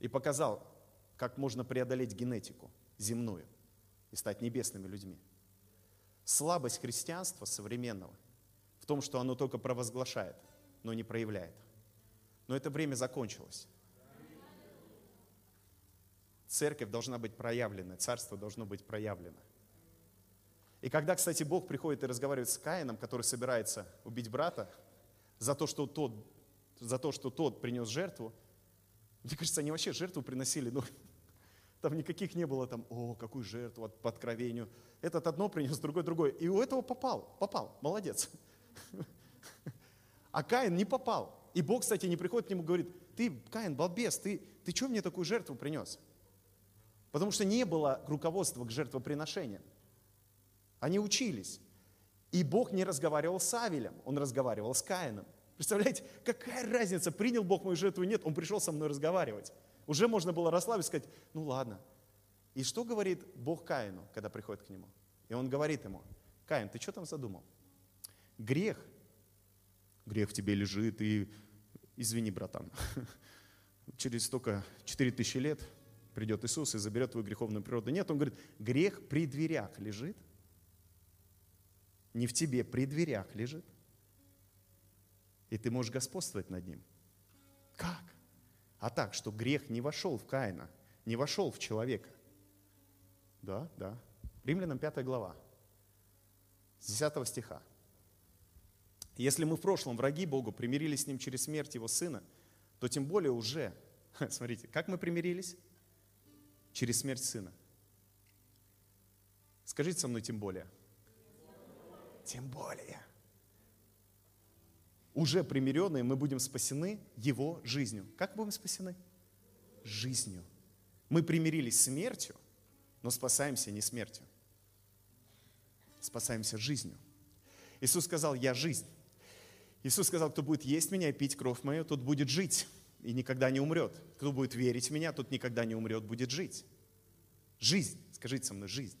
И показал, как можно преодолеть генетику земную и стать небесными людьми. Слабость христианства современного в том, что оно только провозглашает, но не проявляет. Но это время закончилось. Церковь должна быть проявлена, царство должно быть проявлено. И когда, кстати, Бог приходит и разговаривает с Каином, который собирается убить брата, за то, что тот, за то, что тот принес жертву, мне кажется, они вообще жертву приносили, но там никаких не было там, о, какую жертву по откровению. Этот одно принес, другой другой. И у этого попал, попал, молодец. <laughs> А Каин не попал. И Бог, кстати, не приходит к нему и говорит, ты, Каин, балбес, ты, ты что мне такую жертву принес? Потому что не было руководства к жертвоприношениям. Они учились. И Бог не разговаривал с Авелем, Он разговаривал с Каином. Представляете, какая разница, принял Бог мою жертву, нет, Он пришел со мной разговаривать. Уже можно было расслабиться и сказать, ну ладно. И что говорит Бог Каину, когда приходит к нему? И он говорит ему, Каин, ты что там задумал? Грех, грех в тебе лежит, и извини, братан, <laughs> через столько, 4000 лет придет Иисус и заберет твою греховную природу. Нет, он говорит, грех при дверях лежит. Не в тебе, при дверях лежит. И ты можешь господствовать над ним. Как? А так, что грех не вошел в Каина, не вошел в человека. Да, да. Римлянам 5 глава, с 10 стиха. Если мы в прошлом враги Богу, примирились с Ним через смерть Его Сына, то тем более уже, <laughs> смотрите, как мы примирились? Через смерть Сына. Скажите со мной, тем более. Тем более. Уже примиренные мы будем спасены Его жизнью. Как будем спасены? Жизнью. Мы примирились смертью, но спасаемся не смертью. Спасаемся жизнью. Иисус сказал, я жизнь. Иисус сказал, кто будет есть меня и пить кровь мою, тот будет жить и никогда не умрет. Кто будет верить в меня, тот никогда не умрет, будет жить. Жизнь. Скажите со мной, жизнь.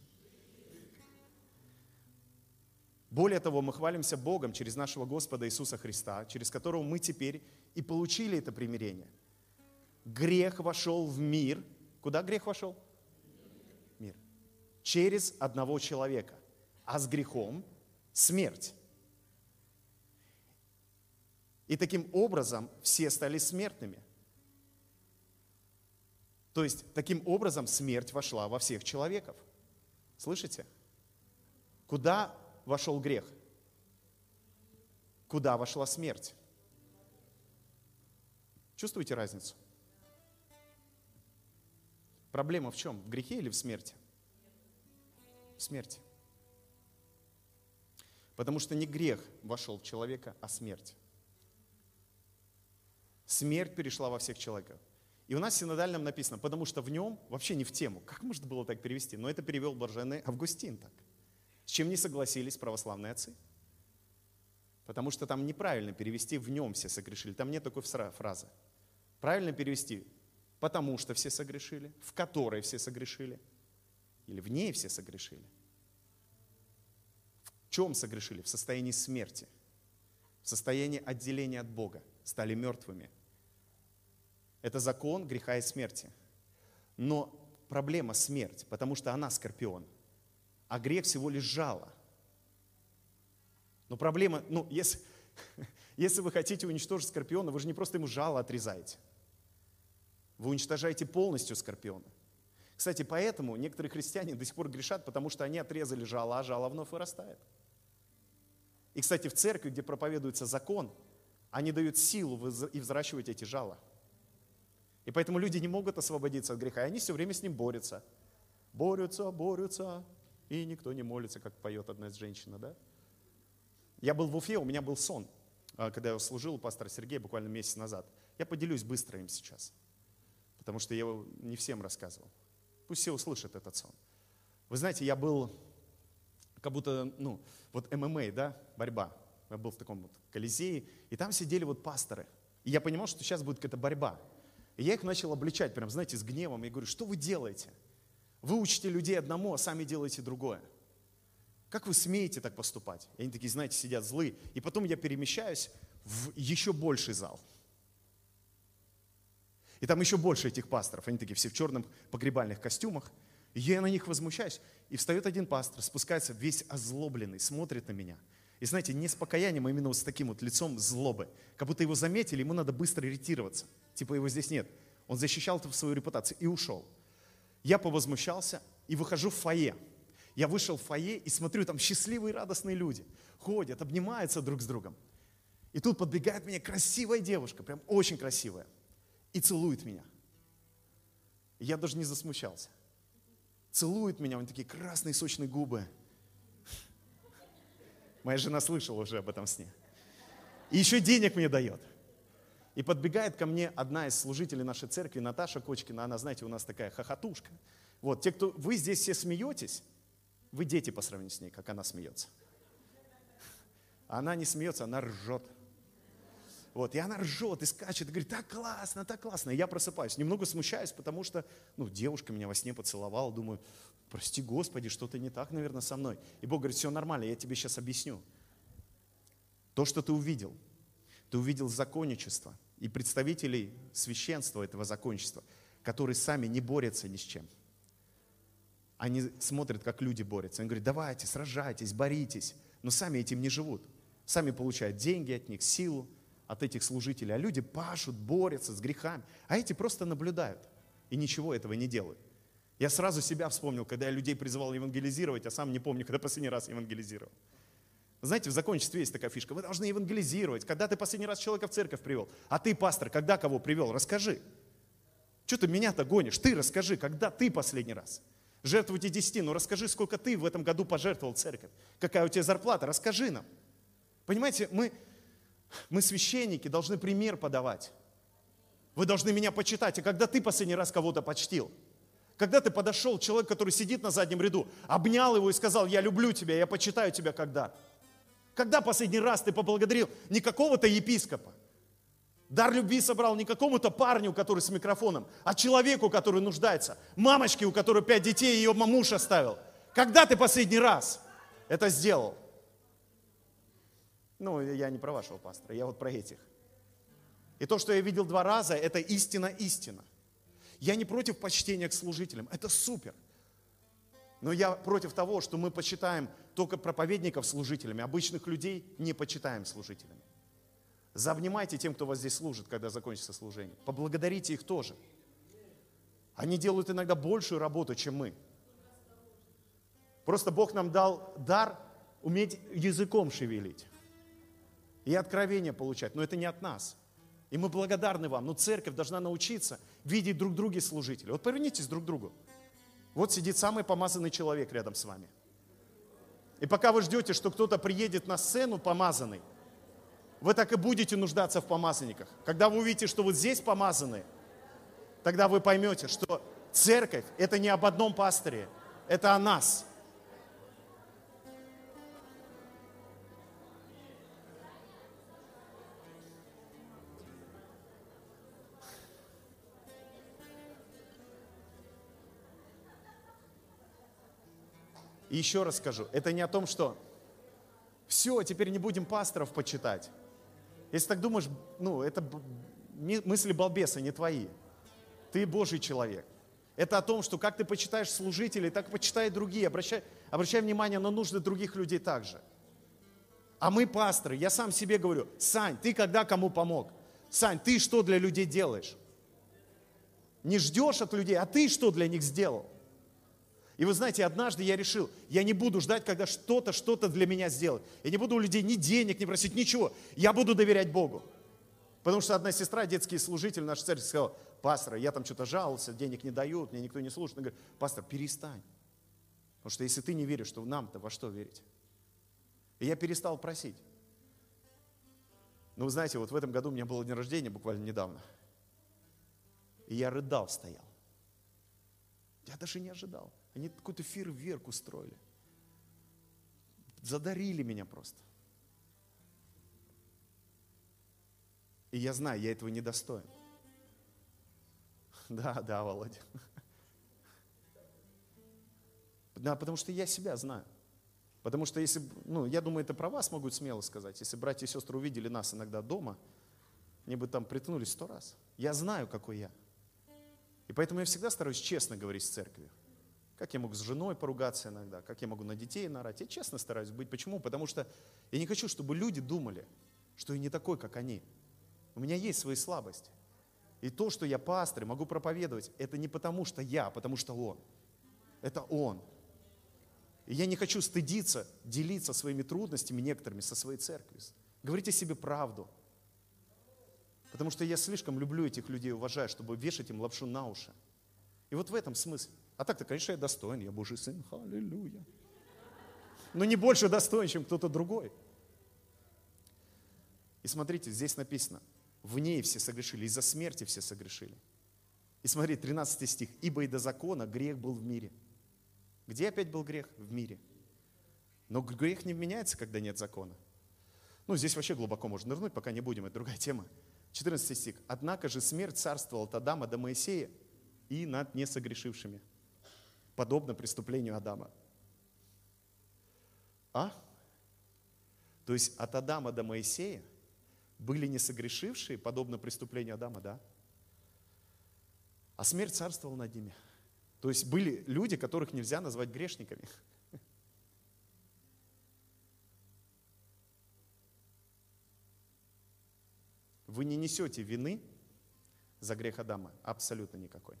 Более того, мы хвалимся Богом через нашего Господа Иисуса Христа, через которого мы теперь и получили это примирение. Грех вошел в мир. Куда грех вошел? Мир. Через одного человека. А с грехом смерть. И таким образом все стали смертными. То есть таким образом смерть вошла во всех человеков. Слышите? Куда вошел грех? Куда вошла смерть? Чувствуете разницу? Проблема в чем? В грехе или в смерти? В смерти. Потому что не грех вошел в человека, а смерть. Смерть перешла во всех человеков. И у нас в синодальном написано, потому что в нем, вообще не в тему, как можно было так перевести, но это перевел блаженный Августин так. Чем не согласились православные отцы. Потому что там неправильно перевести «в нем все согрешили». Там нет такой фразы. Правильно перевести «потому что все согрешили», «в которой все согрешили» или «в ней все согрешили». В чем согрешили? В состоянии смерти, в состоянии отделения от Бога, стали мертвыми – это закон греха и смерти. Но проблема смерть, потому что она скорпион. А грех всего лишь жало. Но проблема, ну, если, <laughs> если вы хотите уничтожить скорпиона, вы же не просто ему жало отрезаете. Вы уничтожаете полностью скорпиона. Кстати, поэтому некоторые христиане до сих пор грешат, потому что они отрезали жало, а жало вновь вырастает. И, кстати, в церкви, где проповедуется закон, они дают силу и взращивать эти жала – и поэтому люди не могут освободиться от греха, и они все время с ним борются. Борются, борются, и никто не молится, как поет одна из женщин, да? Я был в Уфе, у меня был сон, а, когда я служил у пастора Сергея буквально месяц назад. Я поделюсь быстро им сейчас, потому что я его не всем рассказывал. Пусть все услышат этот сон. Вы знаете, я был как будто, ну, вот ММА, да, борьба. Я был в таком вот колизее, и там сидели вот пасторы. И я понимал, что сейчас будет какая-то борьба. И я их начал обличать, прям, знаете, с гневом. Я говорю, что вы делаете? Вы учите людей одному, а сами делаете другое. Как вы смеете так поступать? И они такие, знаете, сидят злые. И потом я перемещаюсь в еще больший зал. И там еще больше этих пасторов. Они такие все в черных погребальных костюмах. И я на них возмущаюсь. И встает один пастор, спускается весь озлобленный, смотрит на меня. И знаете, не с покаянием, а именно вот с таким вот лицом злобы. Как будто его заметили, ему надо быстро ретироваться. Типа его здесь нет. Он защищал свою репутацию и ушел. Я повозмущался и выхожу в фойе. Я вышел в фойе и смотрю, там счастливые, радостные люди. Ходят, обнимаются друг с другом. И тут подбегает мне красивая девушка, прям очень красивая, и целует меня. Я даже не засмущался. Целует меня, у него такие красные сочные губы. Моя жена слышала уже об этом сне. И еще денег мне дает. И подбегает ко мне одна из служителей нашей церкви, Наташа Кочкина. Она, знаете, у нас такая хохотушка. Вот, те, кто, вы здесь все смеетесь, вы дети по сравнению с ней, как она смеется. Она не смеется, она ржет. Вот, и она ржет и скачет, и говорит, так классно, так классно. И я просыпаюсь, немного смущаюсь, потому что, ну, девушка меня во сне поцеловала, думаю, прости Господи, что-то не так, наверное, со мной. И Бог говорит, все нормально, я тебе сейчас объясню. То, что ты увидел – ты увидел законничество и представителей священства этого законничества. которые сами не борются ни с чем. Они смотрят, как люди борются. Они говорят, давайте, сражайтесь, боритесь. Но сами этим не живут. Сами получают деньги от них, силу от этих служителей. А люди пашут, борются с грехами. А эти просто наблюдают и ничего этого не делают. Я сразу себя вспомнил, когда я людей призывал евангелизировать, а сам не помню, когда последний раз евангелизировал. Знаете, в закончестве есть такая фишка. Вы должны евангелизировать. Когда ты последний раз человека в церковь привел? А ты, пастор, когда кого привел? Расскажи. Что ты меня-то гонишь? Ты расскажи, когда ты последний раз? Жертвуйте десяти, ну расскажи, сколько ты в этом году пожертвовал церковь. Какая у тебя зарплата? Расскажи нам. Понимаете, мы, мы священники, должны пример подавать. Вы должны меня почитать. А когда ты последний раз кого-то почтил? Когда ты подошел, человек, который сидит на заднем ряду, обнял его и сказал, я люблю тебя, я почитаю тебя когда? Когда последний раз ты поблагодарил не какого-то епископа, дар любви собрал не какому-то парню, который с микрофоном, а человеку, который нуждается, мамочке, у которой пять детей, ее муж оставил. Когда ты последний раз это сделал? Ну, я не про вашего пастора, я вот про этих. И то, что я видел два раза, это истина-истина. Я не против почтения к служителям, это супер. Но я против того, что мы почитаем только проповедников служителями, обычных людей не почитаем служителями. Заобнимайте тем, кто вас здесь служит, когда закончится служение. Поблагодарите их тоже. Они делают иногда большую работу, чем мы. Просто Бог нам дал дар уметь языком шевелить и откровения получать, но это не от нас. И мы благодарны вам. Но церковь должна научиться видеть друг друга служителей. Вот повернитесь друг к другу. Вот сидит самый помазанный человек рядом с вами. И пока вы ждете, что кто-то приедет на сцену помазанный, вы так и будете нуждаться в помазанниках. Когда вы увидите, что вот здесь помазаны, тогда вы поймете, что церковь – это не об одном пасторе, это о нас – И еще раз скажу, это не о том, что все, теперь не будем пасторов почитать. Если так думаешь, ну, это мысли балбеса, не твои. Ты Божий человек. Это о том, что как ты почитаешь служителей, так почитай другие. Обращай, обращай внимание на нужды других людей также. А мы пасторы, я сам себе говорю, Сань, ты когда кому помог? Сань, ты что для людей делаешь? Не ждешь от людей, а ты что для них сделал? И вы знаете, однажды я решил, я не буду ждать, когда что-то, что-то для меня сделают. Я не буду у людей ни денег, ни просить, ничего. Я буду доверять Богу. Потому что одна сестра, детский служитель нашей церкви, сказала, пастор, я там что-то жаловался, денег не дают, мне никто не слушает. Она говорит, пастор, перестань. Потому что если ты не веришь, то нам-то во что верить? И я перестал просить. Но вы знаете, вот в этом году у меня было день рождения, буквально недавно. И я рыдал, стоял. Я даже не ожидал. Они какой-то фейерверк устроили. Задарили меня просто. И я знаю, я этого не достоин. Да, да, Володя. Да, потому что я себя знаю. Потому что если, ну, я думаю, это про вас могут смело сказать. Если братья и сестры увидели нас иногда дома, они бы там притнулись сто раз. Я знаю, какой я. И поэтому я всегда стараюсь честно говорить с церковью. Как я могу с женой поругаться иногда, как я могу на детей нарать. Я честно стараюсь быть. Почему? Потому что я не хочу, чтобы люди думали, что я не такой, как они. У меня есть свои слабости. И то, что я пастор, могу проповедовать, это не потому, что я, а потому что Он. Это Он. И я не хочу стыдиться, делиться своими трудностями некоторыми со своей церковью. Говорите себе правду. Потому что я слишком люблю этих людей, уважаю, чтобы вешать им лапшу на уши. И вот в этом смысл. А так-то, конечно, я достоин, я Божий сын, аллилуйя. Но не больше достоин, чем кто-то другой. И смотрите, здесь написано, в ней все согрешили, из-за смерти все согрешили. И смотри, 13 стих, ибо и до закона грех был в мире. Где опять был грех? В мире. Но грех не вменяется, когда нет закона. Ну, здесь вообще глубоко можно нырнуть, пока не будем, это другая тема. 14 стих. «Однако же смерть царствовала от Адама до Моисея, и над несогрешившими, подобно преступлению Адама. А? То есть от Адама до Моисея были несогрешившие, подобно преступлению Адама, да? А смерть царствовала над ними. То есть были люди, которых нельзя назвать грешниками. Вы не несете вины за грех Адама, абсолютно никакой.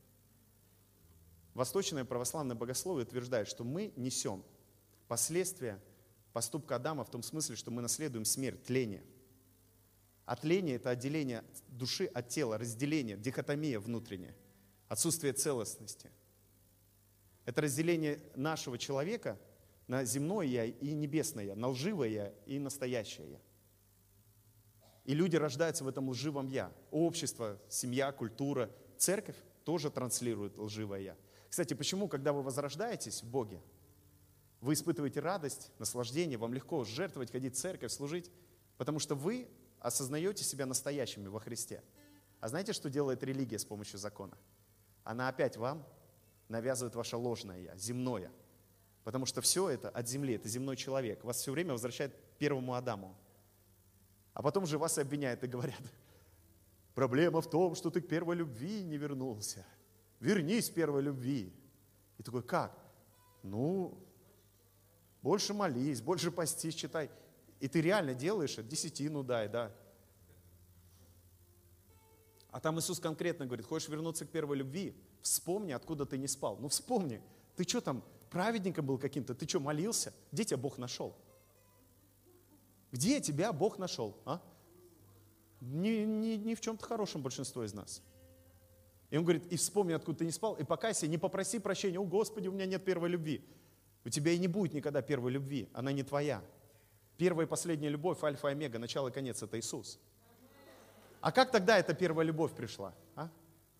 Восточное православное богословие утверждает, что мы несем последствия поступка Адама в том смысле, что мы наследуем смерть, тление. А тление – это отделение души от тела, разделение, дихотомия внутренняя, отсутствие целостности. Это разделение нашего человека на земное я и небесное я, на лживое я и настоящее я. И люди рождаются в этом лживом я. Общество, семья, культура, церковь тоже транслирует лживое я. Кстати, почему, когда вы возрождаетесь в Боге, вы испытываете радость, наслаждение, вам легко жертвовать, ходить в церковь, служить, потому что вы осознаете себя настоящими во Христе. А знаете, что делает религия с помощью закона? Она опять вам навязывает ваше ложное я, земное. Потому что все это от земли, это земной человек. Вас все время возвращает к первому Адаму. А потом же вас обвиняют и говорят, проблема в том, что ты к первой любви не вернулся. Вернись первой любви. И такой, как? Ну, больше молись, больше постись, читай. И ты реально делаешь это, десятину дай, да. А там Иисус конкретно говорит, хочешь вернуться к первой любви, вспомни, откуда ты не спал. Ну вспомни, ты что там, праведником был каким-то, ты что, молился? Где тебя Бог нашел? Где тебя Бог нашел? А? Не, не, не в чем-то хорошем большинство из нас. И он говорит, и вспомни, откуда ты не спал, и покайся, не попроси прощения. О, Господи, у меня нет первой любви. У тебя и не будет никогда первой любви, она не твоя. Первая и последняя любовь, альфа и омега, начало и конец – это Иисус. А как тогда эта первая любовь пришла? А?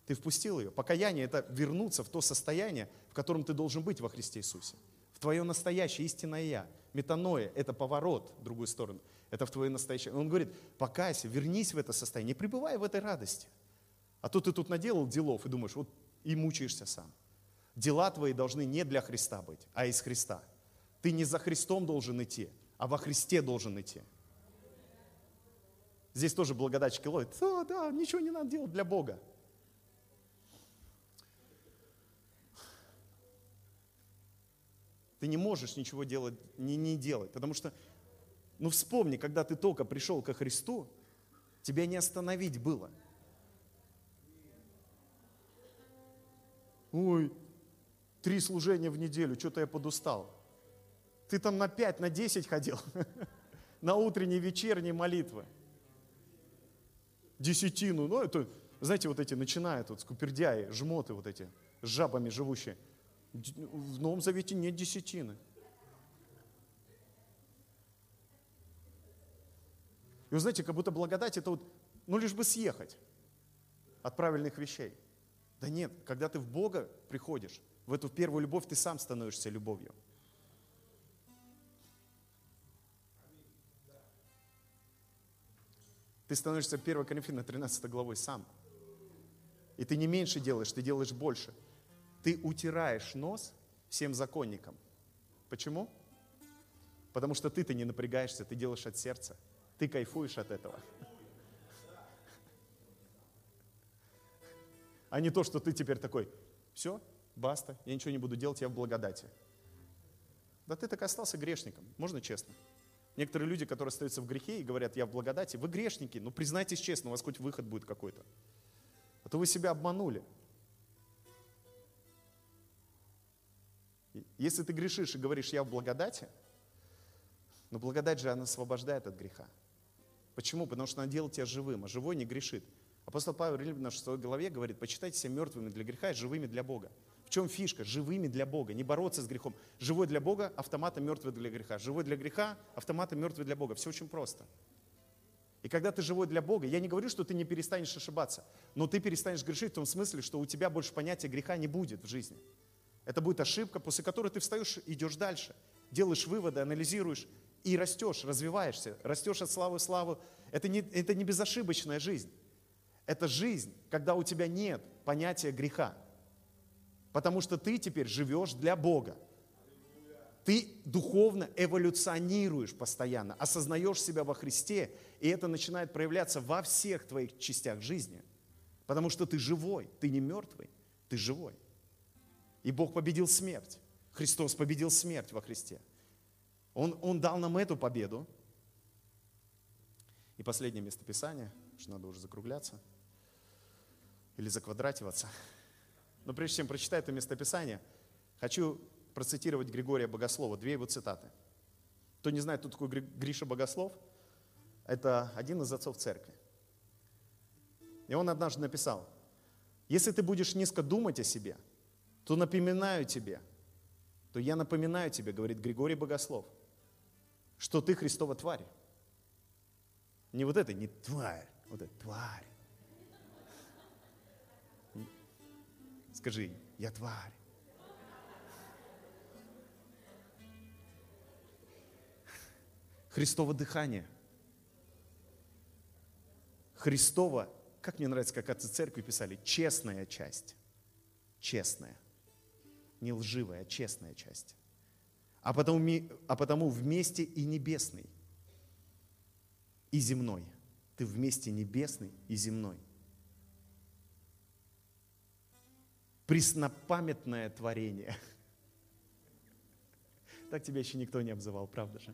Ты впустил ее. Покаяние – это вернуться в то состояние, в котором ты должен быть во Христе Иисусе. В твое настоящее истинное «я». Метаноя – это поворот в другую сторону. Это в твое настоящее. Он говорит, покайся, вернись в это состояние, пребывай в этой радости. А то ты тут наделал делов и думаешь, вот и мучаешься сам. Дела твои должны не для Христа быть, а из Христа. Ты не за Христом должен идти, а во Христе должен идти. Здесь тоже благодатчики ловят. Да, да, ничего не надо делать для Бога. Ты не можешь ничего делать, не, не делать, потому что, ну вспомни, когда ты только пришел ко Христу, тебя не остановить было. Ой, три служения в неделю, что-то я подустал. Ты там на пять, на десять ходил, <laughs> на утренние, вечерние молитвы. Десятину, ну это, знаете, вот эти начинают, вот скупердяи, жмоты вот эти, с жабами живущие. В Новом Завете нет десятины. И вы знаете, как будто благодать это вот, ну лишь бы съехать от правильных вещей. Да нет, когда ты в Бога приходишь, в эту первую любовь ты сам становишься любовью. Ты становишься 1 Коринфянам 13 главой сам. И ты не меньше делаешь, ты делаешь больше. Ты утираешь нос всем законникам. Почему? Потому что ты-то не напрягаешься, ты делаешь от сердца. Ты кайфуешь от этого. А не то, что ты теперь такой, все, баста, я ничего не буду делать, я в благодати. Да ты так остался грешником, можно честно? Некоторые люди, которые остаются в грехе и говорят, я в благодати, вы грешники, ну признайтесь честно, у вас хоть выход будет какой-то. А то вы себя обманули. Если ты грешишь и говоришь, я в благодати, но благодать же, она освобождает от греха. Почему? Потому что она делает тебя живым, а живой не грешит. Апостол Павел Римлян в своей голове говорит, почитайте себя мертвыми для греха и живыми для Бога чем фишка? Живыми для Бога, не бороться с грехом. Живой для Бога, автоматом мертвый для греха. Живой для греха, автоматом мертвый для Бога. Все очень просто. И когда ты живой для Бога, я не говорю, что ты не перестанешь ошибаться, но ты перестанешь грешить в том смысле, что у тебя больше понятия греха не будет в жизни. Это будет ошибка, после которой ты встаешь и идешь дальше, делаешь выводы, анализируешь и растешь, развиваешься, растешь от славы в славу. Это не, это не безошибочная жизнь. Это жизнь, когда у тебя нет понятия греха. Потому что ты теперь живешь для Бога. Ты духовно эволюционируешь постоянно, осознаешь себя во Христе, и это начинает проявляться во всех твоих частях жизни. Потому что ты живой, ты не мертвый. Ты живой. И Бог победил смерть. Христос победил смерть во Христе. Он, он дал нам эту победу. И последнее местописание, что надо уже закругляться или заквадративаться. Но прежде чем прочитать это местописание, хочу процитировать Григория Богослова, две его цитаты. Кто не знает, кто такой Гриша Богослов, это один из отцов церкви. И он однажды написал, если ты будешь низко думать о себе, то напоминаю тебе, то я напоминаю тебе, говорит Григорий Богослов, что ты Христова тварь. Не вот это, не тварь, вот это тварь. Скажи, я тварь. Христово дыхание. Христово, как мне нравится, как отцы церкви писали, честная часть. Честная. Не лживая, а честная часть. А потому, а потому вместе и небесный, и земной. Ты вместе небесный и земной. Преснопамятное творение. Так тебя еще никто не обзывал, правда же?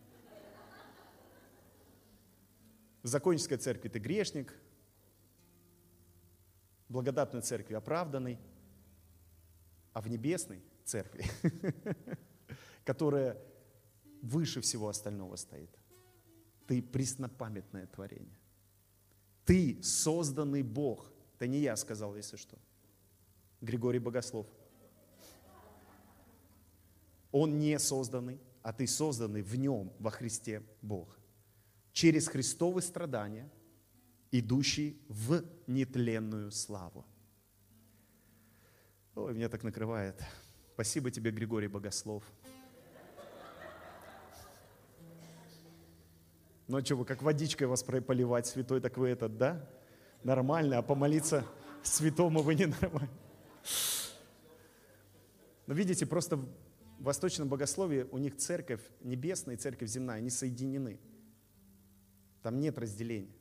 В законнической церкви ты грешник, в благодатной церкви оправданный, а в небесной церкви, <laughs> которая выше всего остального стоит, ты преснопамятное творение. Ты созданный Бог. Это не я сказал, если что. Григорий Богослов. Он не созданный, а ты созданный в нем, во Христе Бог через Христовы страдания, идущий в нетленную славу. Ой, меня так накрывает. Спасибо тебе, Григорий Богослов. Ну а что, вы как водичкой вас поливать, святой, так вы этот, да? Нормально, а помолиться святому вы не нормально. Но видите, просто в восточном богословии у них церковь небесная и церковь земная, они соединены. Там нет разделения.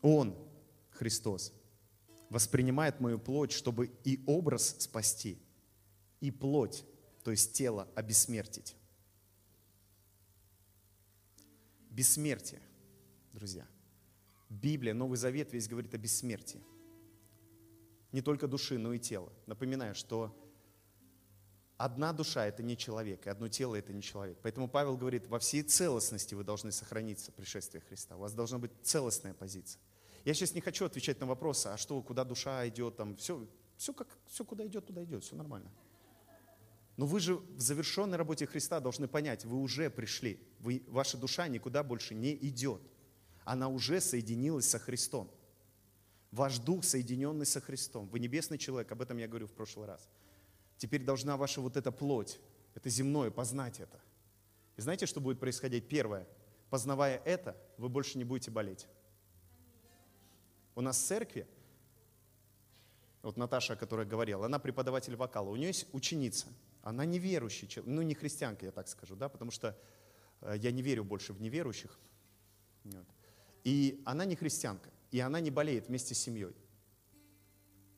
Он, Христос, воспринимает мою плоть, чтобы и образ спасти, и плоть, то есть тело, обессмертить. Бессмертие, друзья. Библия, Новый Завет весь говорит о бессмертии. Не только души, но и тела. Напоминаю, что Одна душа – это не человек, и одно тело – это не человек. Поэтому Павел говорит, во всей целостности вы должны сохраниться пришествие Христа. У вас должна быть целостная позиция. Я сейчас не хочу отвечать на вопросы, а что, куда душа идет, там, все, все, как, все куда идет, туда идет, все нормально. Но вы же в завершенной работе Христа должны понять, вы уже пришли, вы, ваша душа никуда больше не идет. Она уже соединилась со Христом. Ваш дух соединенный со Христом. Вы небесный человек, об этом я говорю в прошлый раз – Теперь должна ваша вот эта плоть, это земное, познать это. И знаете, что будет происходить? Первое. Познавая это, вы больше не будете болеть. У нас в церкви, вот Наташа, которая говорила, она преподаватель вокала, у нее есть ученица, она неверующий, ну не христианка, я так скажу, да, потому что э, я не верю больше в неверующих. И она не христианка, и она не болеет вместе с семьей.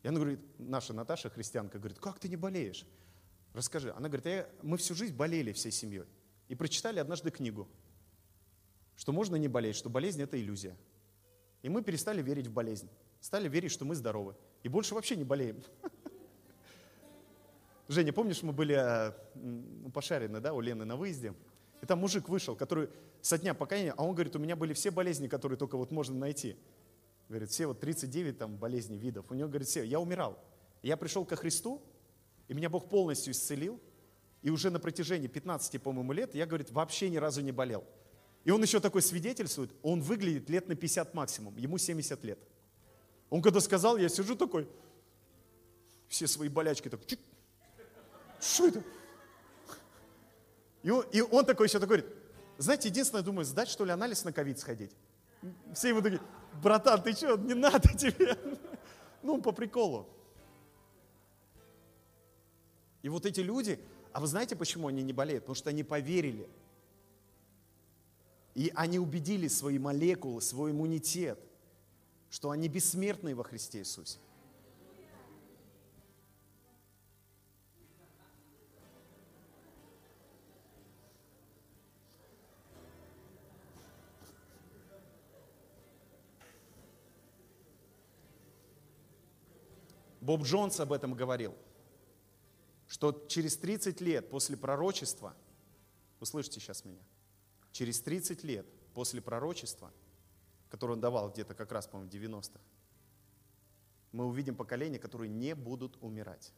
И она говорит, наша Наташа, христианка, говорит, как ты не болеешь? Расскажи. Она говорит, я, мы всю жизнь болели всей семьей. И прочитали однажды книгу, что можно не болеть, что болезнь – это иллюзия. И мы перестали верить в болезнь. Стали верить, что мы здоровы. И больше вообще не болеем. <laughs> Женя, помнишь, мы были э, пошарены, да, у Лены на выезде? И там мужик вышел, который со дня покаяния, а он говорит, у меня были все болезни, которые только вот можно найти. Говорит, все вот 39 там болезней, видов. У него, говорит, все, я умирал. Я пришел ко Христу, и меня Бог полностью исцелил. И уже на протяжении 15, по-моему, лет я, говорит, вообще ни разу не болел. И он еще такой свидетельствует, он выглядит лет на 50 максимум, ему 70 лет. Он когда сказал, я сижу такой, все свои болячки так, что это? И он, и он такой еще такой говорит, знаете, единственное, думаю, сдать что ли анализ на ковид сходить. Все ему такие, братан, ты что, не надо тебе. Ну, по приколу. И вот эти люди, а вы знаете, почему они не болеют? Потому что они поверили. И они убедили свои молекулы, свой иммунитет, что они бессмертны во Христе Иисусе. Боб Джонс об этом говорил, что через 30 лет после пророчества, услышите сейчас меня, через 30 лет после пророчества, которое он давал где-то как раз, по-моему, в 90-х, мы увидим поколения, которые не будут умирать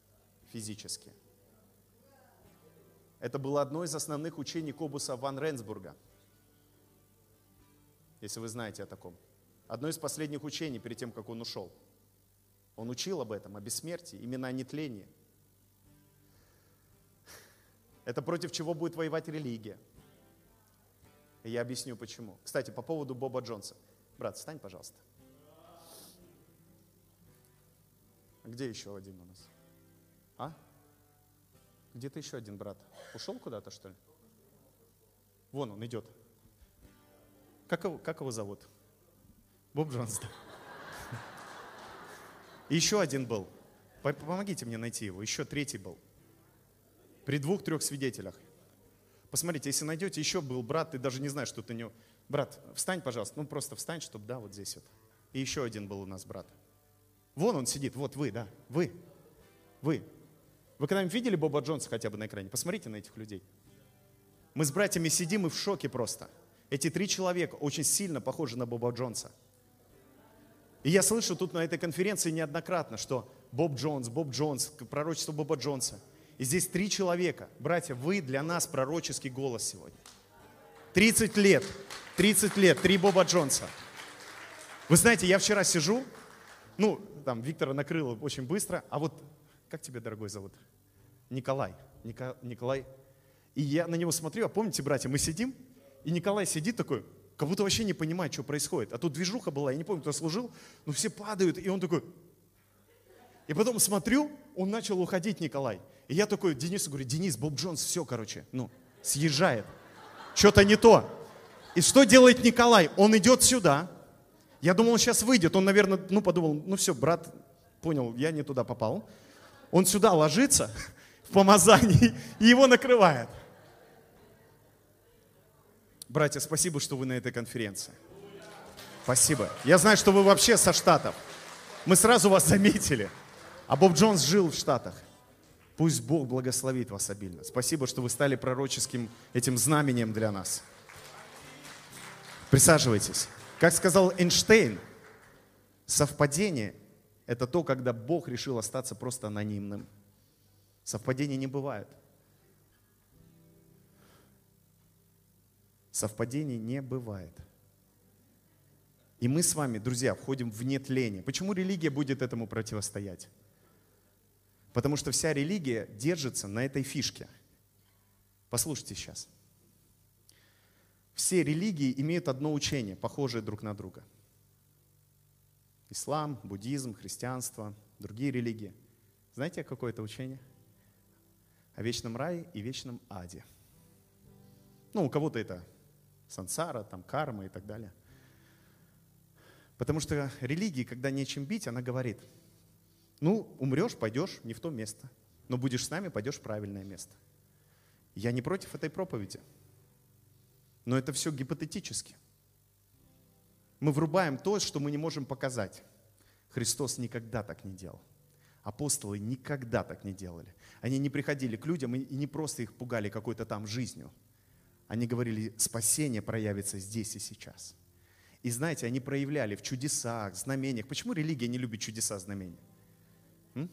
физически. Это было одно из основных учений Кобуса Ван Ренсбурга, если вы знаете о таком. Одно из последних учений перед тем, как он ушел – он учил об этом, о бессмертии, именно о нетлении. Это против чего будет воевать религия. И я объясню почему. Кстати, по поводу Боба Джонса. Брат, встань, пожалуйста. Где еще один у нас? А? Где-то еще один брат. Ушел куда-то, что ли? Вон он идет. Как его, как его зовут? Боб Джонс. Еще один был. Помогите мне найти его. Еще третий был. При двух-трех свидетелях. Посмотрите, если найдете, еще был брат, ты даже не знаешь, что ты не... Брат, встань, пожалуйста. Ну, просто встань, чтобы, да, вот здесь вот. И еще один был у нас брат. Вон он сидит, вот вы, да, вы. Вы. Вы когда-нибудь видели Боба Джонса хотя бы на экране? Посмотрите на этих людей. Мы с братьями сидим и в шоке просто. Эти три человека очень сильно похожи на Боба Джонса. И я слышу тут на этой конференции неоднократно, что Боб Джонс, Боб Джонс, пророчество Боба Джонса. И здесь три человека. Братья, вы для нас пророческий голос сегодня. 30 лет, 30 лет, три Боба Джонса. Вы знаете, я вчера сижу, ну, там, Виктора накрыло очень быстро, а вот, как тебя, дорогой, зовут? Николай. Ника, Николай. И я на него смотрю, а помните, братья, мы сидим, и Николай сидит такой, как будто вообще не понимает, что происходит. А тут движуха была, я не помню, кто служил, но все падают, и он такой... И потом смотрю, он начал уходить, Николай. И я такой Денису говорю, Денис, Боб Джонс, все, короче, ну, съезжает. Что-то не то. И что делает Николай? Он идет сюда. Я думал, он сейчас выйдет. Он, наверное, ну, подумал, ну все, брат, понял, я не туда попал. Он сюда ложится <laughs> в помазании и его накрывает. Братья, спасибо, что вы на этой конференции. Спасибо. Я знаю, что вы вообще со Штатов. Мы сразу вас заметили. А Боб Джонс жил в Штатах. Пусть Бог благословит вас обильно. Спасибо, что вы стали пророческим этим знаменем для нас. Присаживайтесь. Как сказал Эйнштейн, совпадение – это то, когда Бог решил остаться просто анонимным. Совпадений не бывает. Совпадений не бывает. И мы с вами, друзья, входим в нетление. Почему религия будет этому противостоять? Потому что вся религия держится на этой фишке. Послушайте сейчас. Все религии имеют одно учение, похожее друг на друга. Ислам, буддизм, христианство, другие религии. Знаете, какое это учение? О вечном рае и вечном аде. Ну, у кого-то это сансара, там, карма и так далее. Потому что религия, когда нечем бить, она говорит, ну, умрешь, пойдешь не в то место, но будешь с нами, пойдешь в правильное место. Я не против этой проповеди, но это все гипотетически. Мы врубаем то, что мы не можем показать. Христос никогда так не делал. Апостолы никогда так не делали. Они не приходили к людям и не просто их пугали какой-то там жизнью – они говорили, спасение проявится здесь и сейчас. И знаете, они проявляли в чудесах, знамениях. Почему религия не любит чудеса, знамения? М?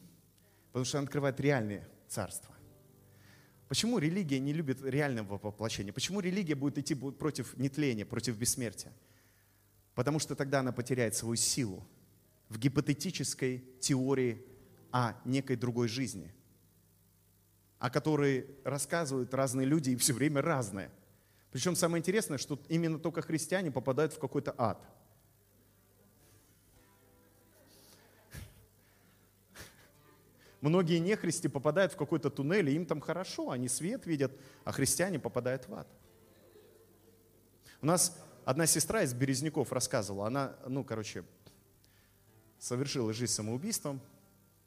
Потому что она открывает реальные царства. Почему религия не любит реального воплощения? Почему религия будет идти против нетления, против бессмертия? Потому что тогда она потеряет свою силу в гипотетической теории о некой другой жизни, о которой рассказывают разные люди и все время разные – причем самое интересное, что именно только христиане попадают в какой-то ад. Многие нехристи попадают в какой-то туннель, и им там хорошо, они свет видят, а христиане попадают в ад. У нас одна сестра из Березняков рассказывала, она, ну, короче, совершила жизнь самоубийством,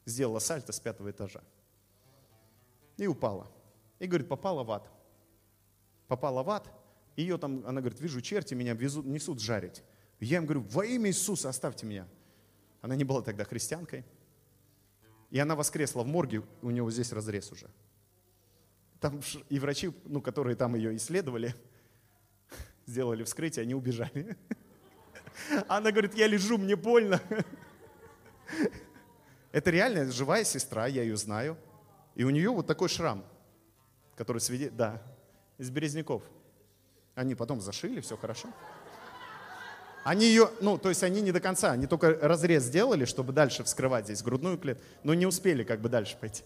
сделала сальто с пятого этажа. И упала. И говорит, попала в ад. Попала в ад. Ее там, она говорит, вижу черти, меня везут, несут жарить. Я им говорю, во имя Иисуса оставьте меня. Она не была тогда христианкой. И она воскресла в морге, у него здесь разрез уже. Там и врачи, ну, которые там ее исследовали, <laughs> сделали вскрытие, они убежали. <laughs> Она говорит, я лежу, мне больно. <laughs> Это реально живая сестра, я ее знаю. И у нее вот такой шрам, который свидетель, да, из березняков. Они потом зашили, все хорошо. Они ее, ну, то есть они не до конца, они только разрез сделали, чтобы дальше вскрывать здесь грудную клетку, но не успели как бы дальше пойти.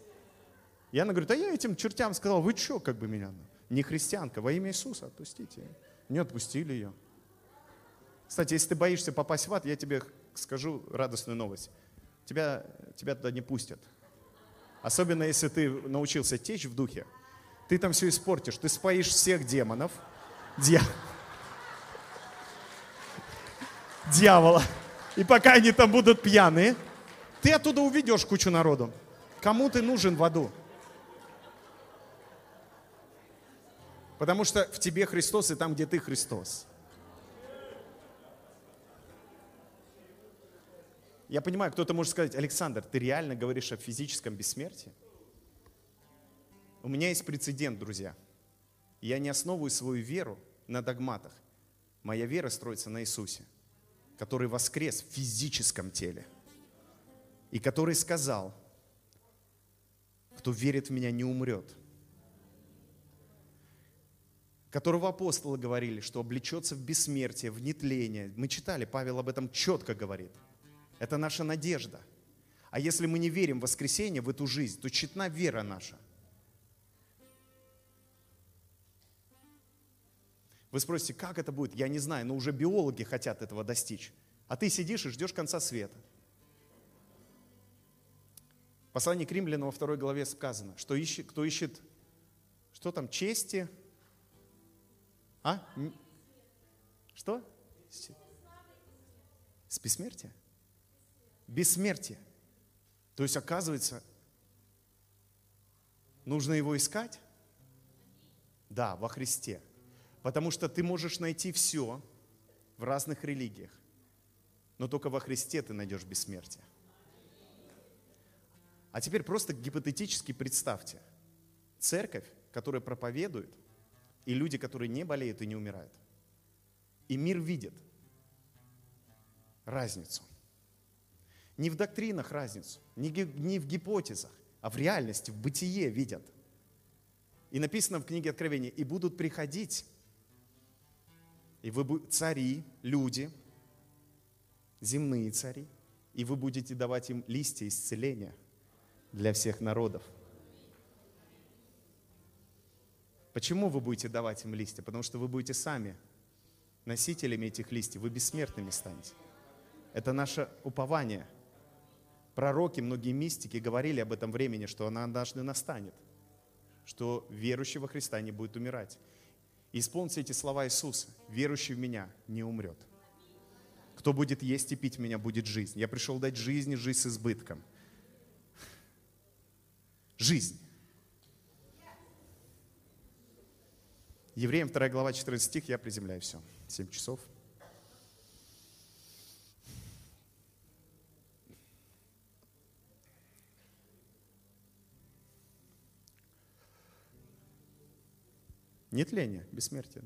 И она говорит, а я этим чертям сказал, вы что, как бы меня? Не христианка, во имя Иисуса отпустите. Не отпустили ее. Кстати, если ты боишься попасть в ад, я тебе скажу радостную новость. Тебя, тебя туда не пустят. Особенно, если ты научился течь в духе. Ты там все испортишь. Ты споишь всех демонов. Дья... Дьявола. И пока они там будут пьяные, ты оттуда уведешь кучу народу. Кому ты нужен в аду? Потому что в тебе Христос и там, где ты Христос. Я понимаю, кто-то может сказать, Александр, ты реально говоришь о физическом бессмертии? У меня есть прецедент, друзья. Я не основываю свою веру на догматах. Моя вера строится на Иисусе, который воскрес в физическом теле. И который сказал, кто верит в меня, не умрет которого апостолы говорили, что облечется в бессмертие, в нетление. Мы читали, Павел об этом четко говорит. Это наша надежда. А если мы не верим в воскресенье, в эту жизнь, то тщетна вера наша. Вы спросите, как это будет? Я не знаю, но уже биологи хотят этого достичь. А ты сидишь и ждешь конца света. В послании к римлянам во второй главе сказано, что ищет, кто ищет, что там, чести, а? Что? С бессмертия? Бессмертие. То есть, оказывается, нужно его искать? Да, во Христе. Потому что ты можешь найти все в разных религиях, но только во Христе ты найдешь бессмертие. А теперь просто гипотетически представьте. Церковь, которая проповедует – и люди, которые не болеют и не умирают. И мир видит разницу. Не в доктринах разницу, не в гипотезах, а в реальности, в бытие видят. И написано в книге Откровения, и будут приходить, и вы цари, люди, земные цари, и вы будете давать им листья исцеления для всех народов – Почему вы будете давать им листья? Потому что вы будете сами носителями этих листьев, вы бессмертными станете. Это наше упование. Пророки, многие мистики говорили об этом времени, что она однажды настанет, что верующий во Христа не будет умирать. И исполните эти слова Иисуса. Верующий в Меня не умрет. Кто будет есть и пить Меня, будет жизнь. Я пришел дать жизнь и жизнь с избытком. Жизнь. Евреям 2 глава 14 стих, я приземляю все. 7 часов. Нетление, бессмертие.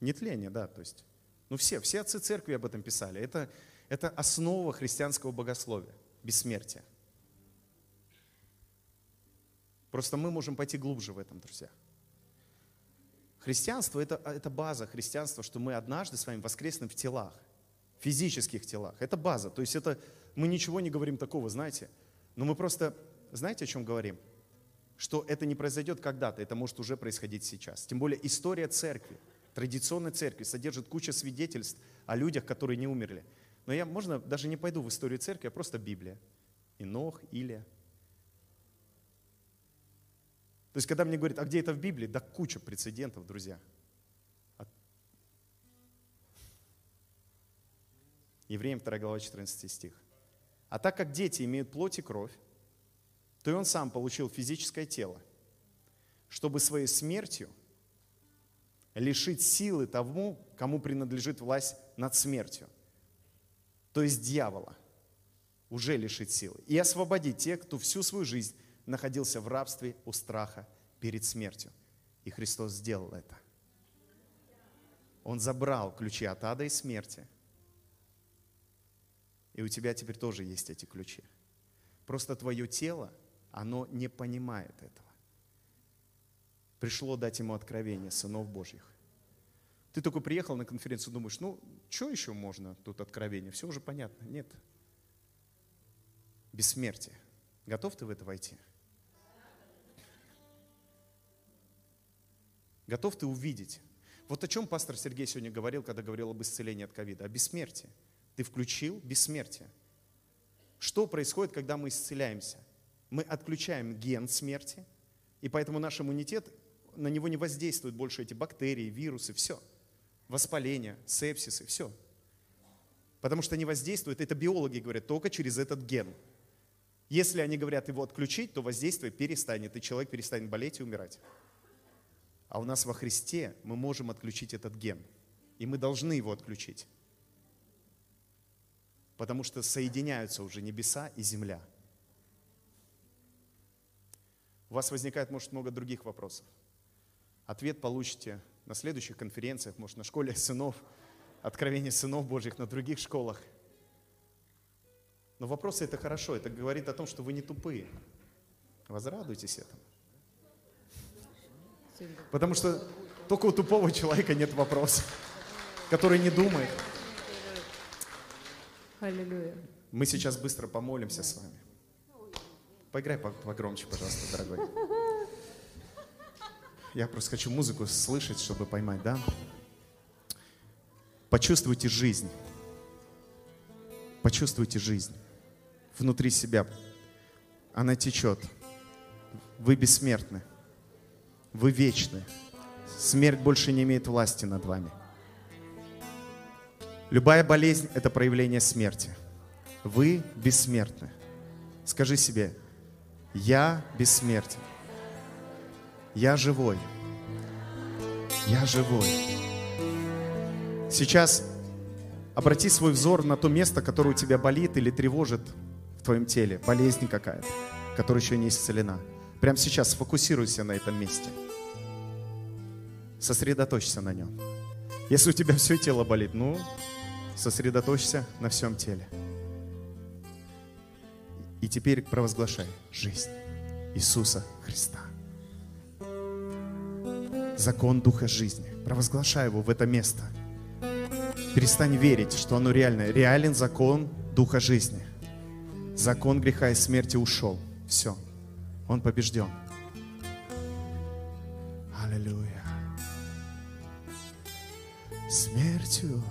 Нетление, да, то есть. Ну все, все отцы церкви об этом писали. Это, это основа христианского богословия, бессмертие. Просто мы можем пойти глубже в этом, друзья. Христианство это, – это база христианства, что мы однажды с вами воскреснем в телах, физических телах. Это база. То есть это мы ничего не говорим такого, знаете. Но мы просто, знаете, о чем говорим? Что это не произойдет когда-то, это может уже происходить сейчас. Тем более история церкви, традиционной церкви содержит кучу свидетельств о людях, которые не умерли. Но я, можно, даже не пойду в историю церкви, а просто Библия. Инох, Илия. То есть, когда мне говорят, а где это в Библии? Да куча прецедентов, друзья. Евреям 2 глава 14 стих. А так как дети имеют плоть и кровь, то и он сам получил физическое тело, чтобы своей смертью лишить силы тому, кому принадлежит власть над смертью, то есть дьявола, уже лишить силы, и освободить тех, кто всю свою жизнь находился в рабстве у страха перед смертью. И Христос сделал это. Он забрал ключи от ада и смерти. И у тебя теперь тоже есть эти ключи. Просто твое тело, оно не понимает этого. Пришло дать ему откровение сынов Божьих. Ты только приехал на конференцию, думаешь, ну, что еще можно тут откровение? Все уже понятно. Нет. Бессмертие. Готов ты в это войти? Готов ты увидеть? Вот о чем пастор Сергей сегодня говорил, когда говорил об исцелении от ковида? О бессмертии. Ты включил бессмертие. Что происходит, когда мы исцеляемся? Мы отключаем ген смерти, и поэтому наш иммунитет, на него не воздействуют больше эти бактерии, вирусы, все. Воспаление, сепсисы, все. Потому что не воздействует, это биологи говорят, только через этот ген. Если они говорят его отключить, то воздействие перестанет, и человек перестанет болеть и умирать. А у нас во Христе мы можем отключить этот ген. И мы должны его отключить. Потому что соединяются уже небеса и земля. У вас возникает, может, много других вопросов. Ответ получите на следующих конференциях, может, на школе сынов, откровение сынов Божьих, на других школах. Но вопросы это хорошо, это говорит о том, что вы не тупые. Возрадуйтесь этому. Потому что только у тупого человека нет вопросов, который не думает. Аллилуйя. Мы сейчас быстро помолимся с вами. Поиграй погромче, пожалуйста, дорогой. Я просто хочу музыку слышать, чтобы поймать, да? Почувствуйте жизнь. Почувствуйте жизнь внутри себя. Она течет. Вы бессмертны. Вы вечны. Смерть больше не имеет власти над вами. Любая болезнь – это проявление смерти. Вы бессмертны. Скажи себе, я бессмертен. Я живой. Я живой. Сейчас обрати свой взор на то место, которое у тебя болит или тревожит в твоем теле. Болезнь какая-то, которая еще не исцелена. Прямо сейчас сфокусируйся на этом месте. Сосредоточься на нем. Если у тебя все тело болит, ну, сосредоточься на всем теле. И теперь провозглашай жизнь Иисуса Христа. Закон Духа жизни. Провозглашай его в это место. Перестань верить, что оно реальное. Реален закон Духа жизни. Закон греха и смерти ушел. Все. Он побежден. Аллилуйя. Смертью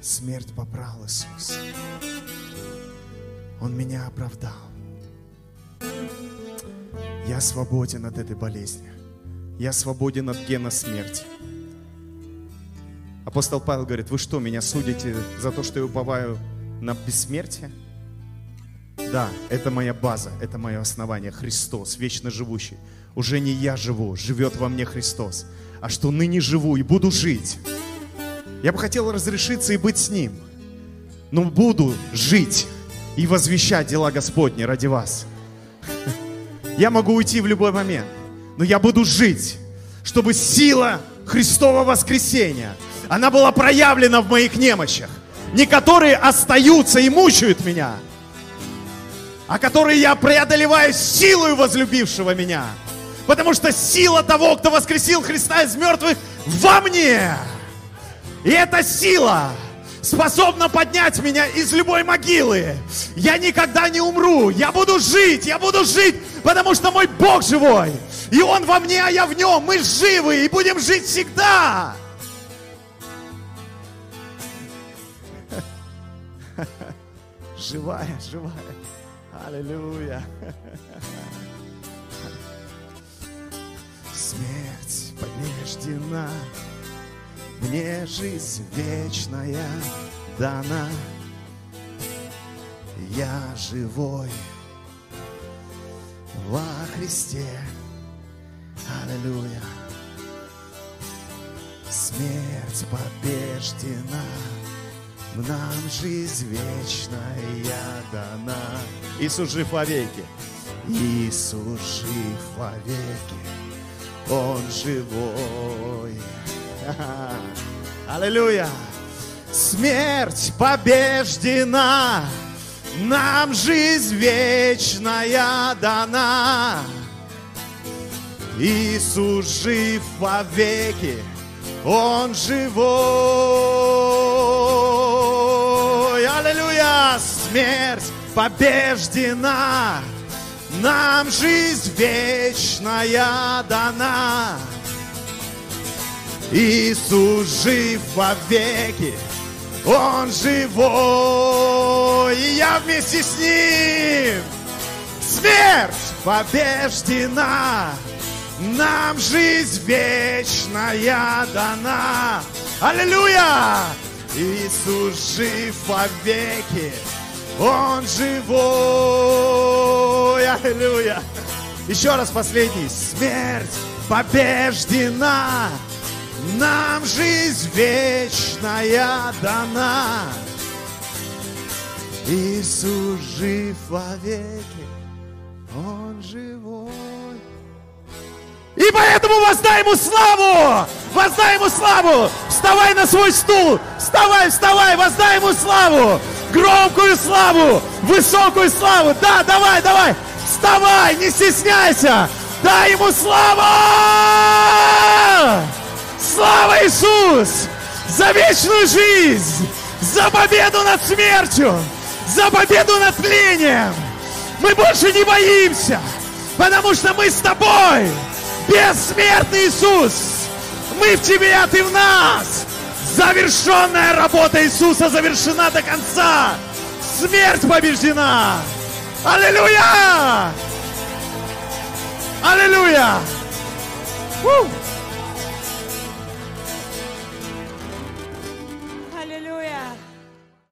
смерть попрал Иисус. Он меня оправдал. Я свободен от этой болезни. Я свободен от гена смерти. Апостол Павел говорит, вы что, меня судите за то, что я уповаю на бессмертие? Да, это моя база, это мое основание. Христос, вечно живущий. Уже не я живу, живет во мне Христос. А что ныне живу и буду жить. Я бы хотел разрешиться и быть с Ним. Но буду жить и возвещать дела Господни ради вас. Я могу уйти в любой момент, но я буду жить, чтобы сила Христова воскресения, она была проявлена в моих немощах. Не которые остаются и мучают меня, а которые я преодолеваю силою возлюбившего меня. Потому что сила того, кто воскресил Христа из мертвых, во мне. И эта сила способна поднять меня из любой могилы. Я никогда не умру. Я буду жить, я буду жить, потому что мой Бог живой. И Он во мне, а я в Нем. Мы живы и будем жить всегда. <laughs> Живая, живая. Аллилуйя. <laughs> Смерть побеждена, мне жизнь вечная дана. я живой во Христе. Аллилуйя. Смерть побеждена, нам жизнь вечная дана. Иисус жив вовеки. Иисус жив вовеки. Он живой. <laughs> Аллилуйя. Смерть побеждена, нам жизнь вечная дана. Иисус жив вовеки, Он живой. Аллилуйя! Смерть побеждена, нам жизнь вечная дана. Иисус жив вовеки, Он живой, и я вместе с Ним. Смерть побеждена, нам жизнь вечная дана. Аллилуйя! Иисус жив вовеки, Он живой. Аллилуйя! Еще раз последний. Смерть побеждена, нам жизнь вечная дана. Иисус жив вовеки, Он живой. И поэтому воздай ему славу! Воздай ему славу! Вставай на свой стул! Вставай, вставай! Воздай ему славу! Громкую славу! Высокую славу! Да, давай, давай! Вставай! Не стесняйся! Дай ему славу! Слава Иисус! За вечную жизнь! За победу над смертью! За победу над тлением! Мы больше не боимся! Потому что мы с тобой! Бессмертный Иисус! Мы в тебе, а ты в нас! Завершенная работа Иисуса завершена до конца! Смерть побеждена! Аллилуйя! Аллилуйя! Фу!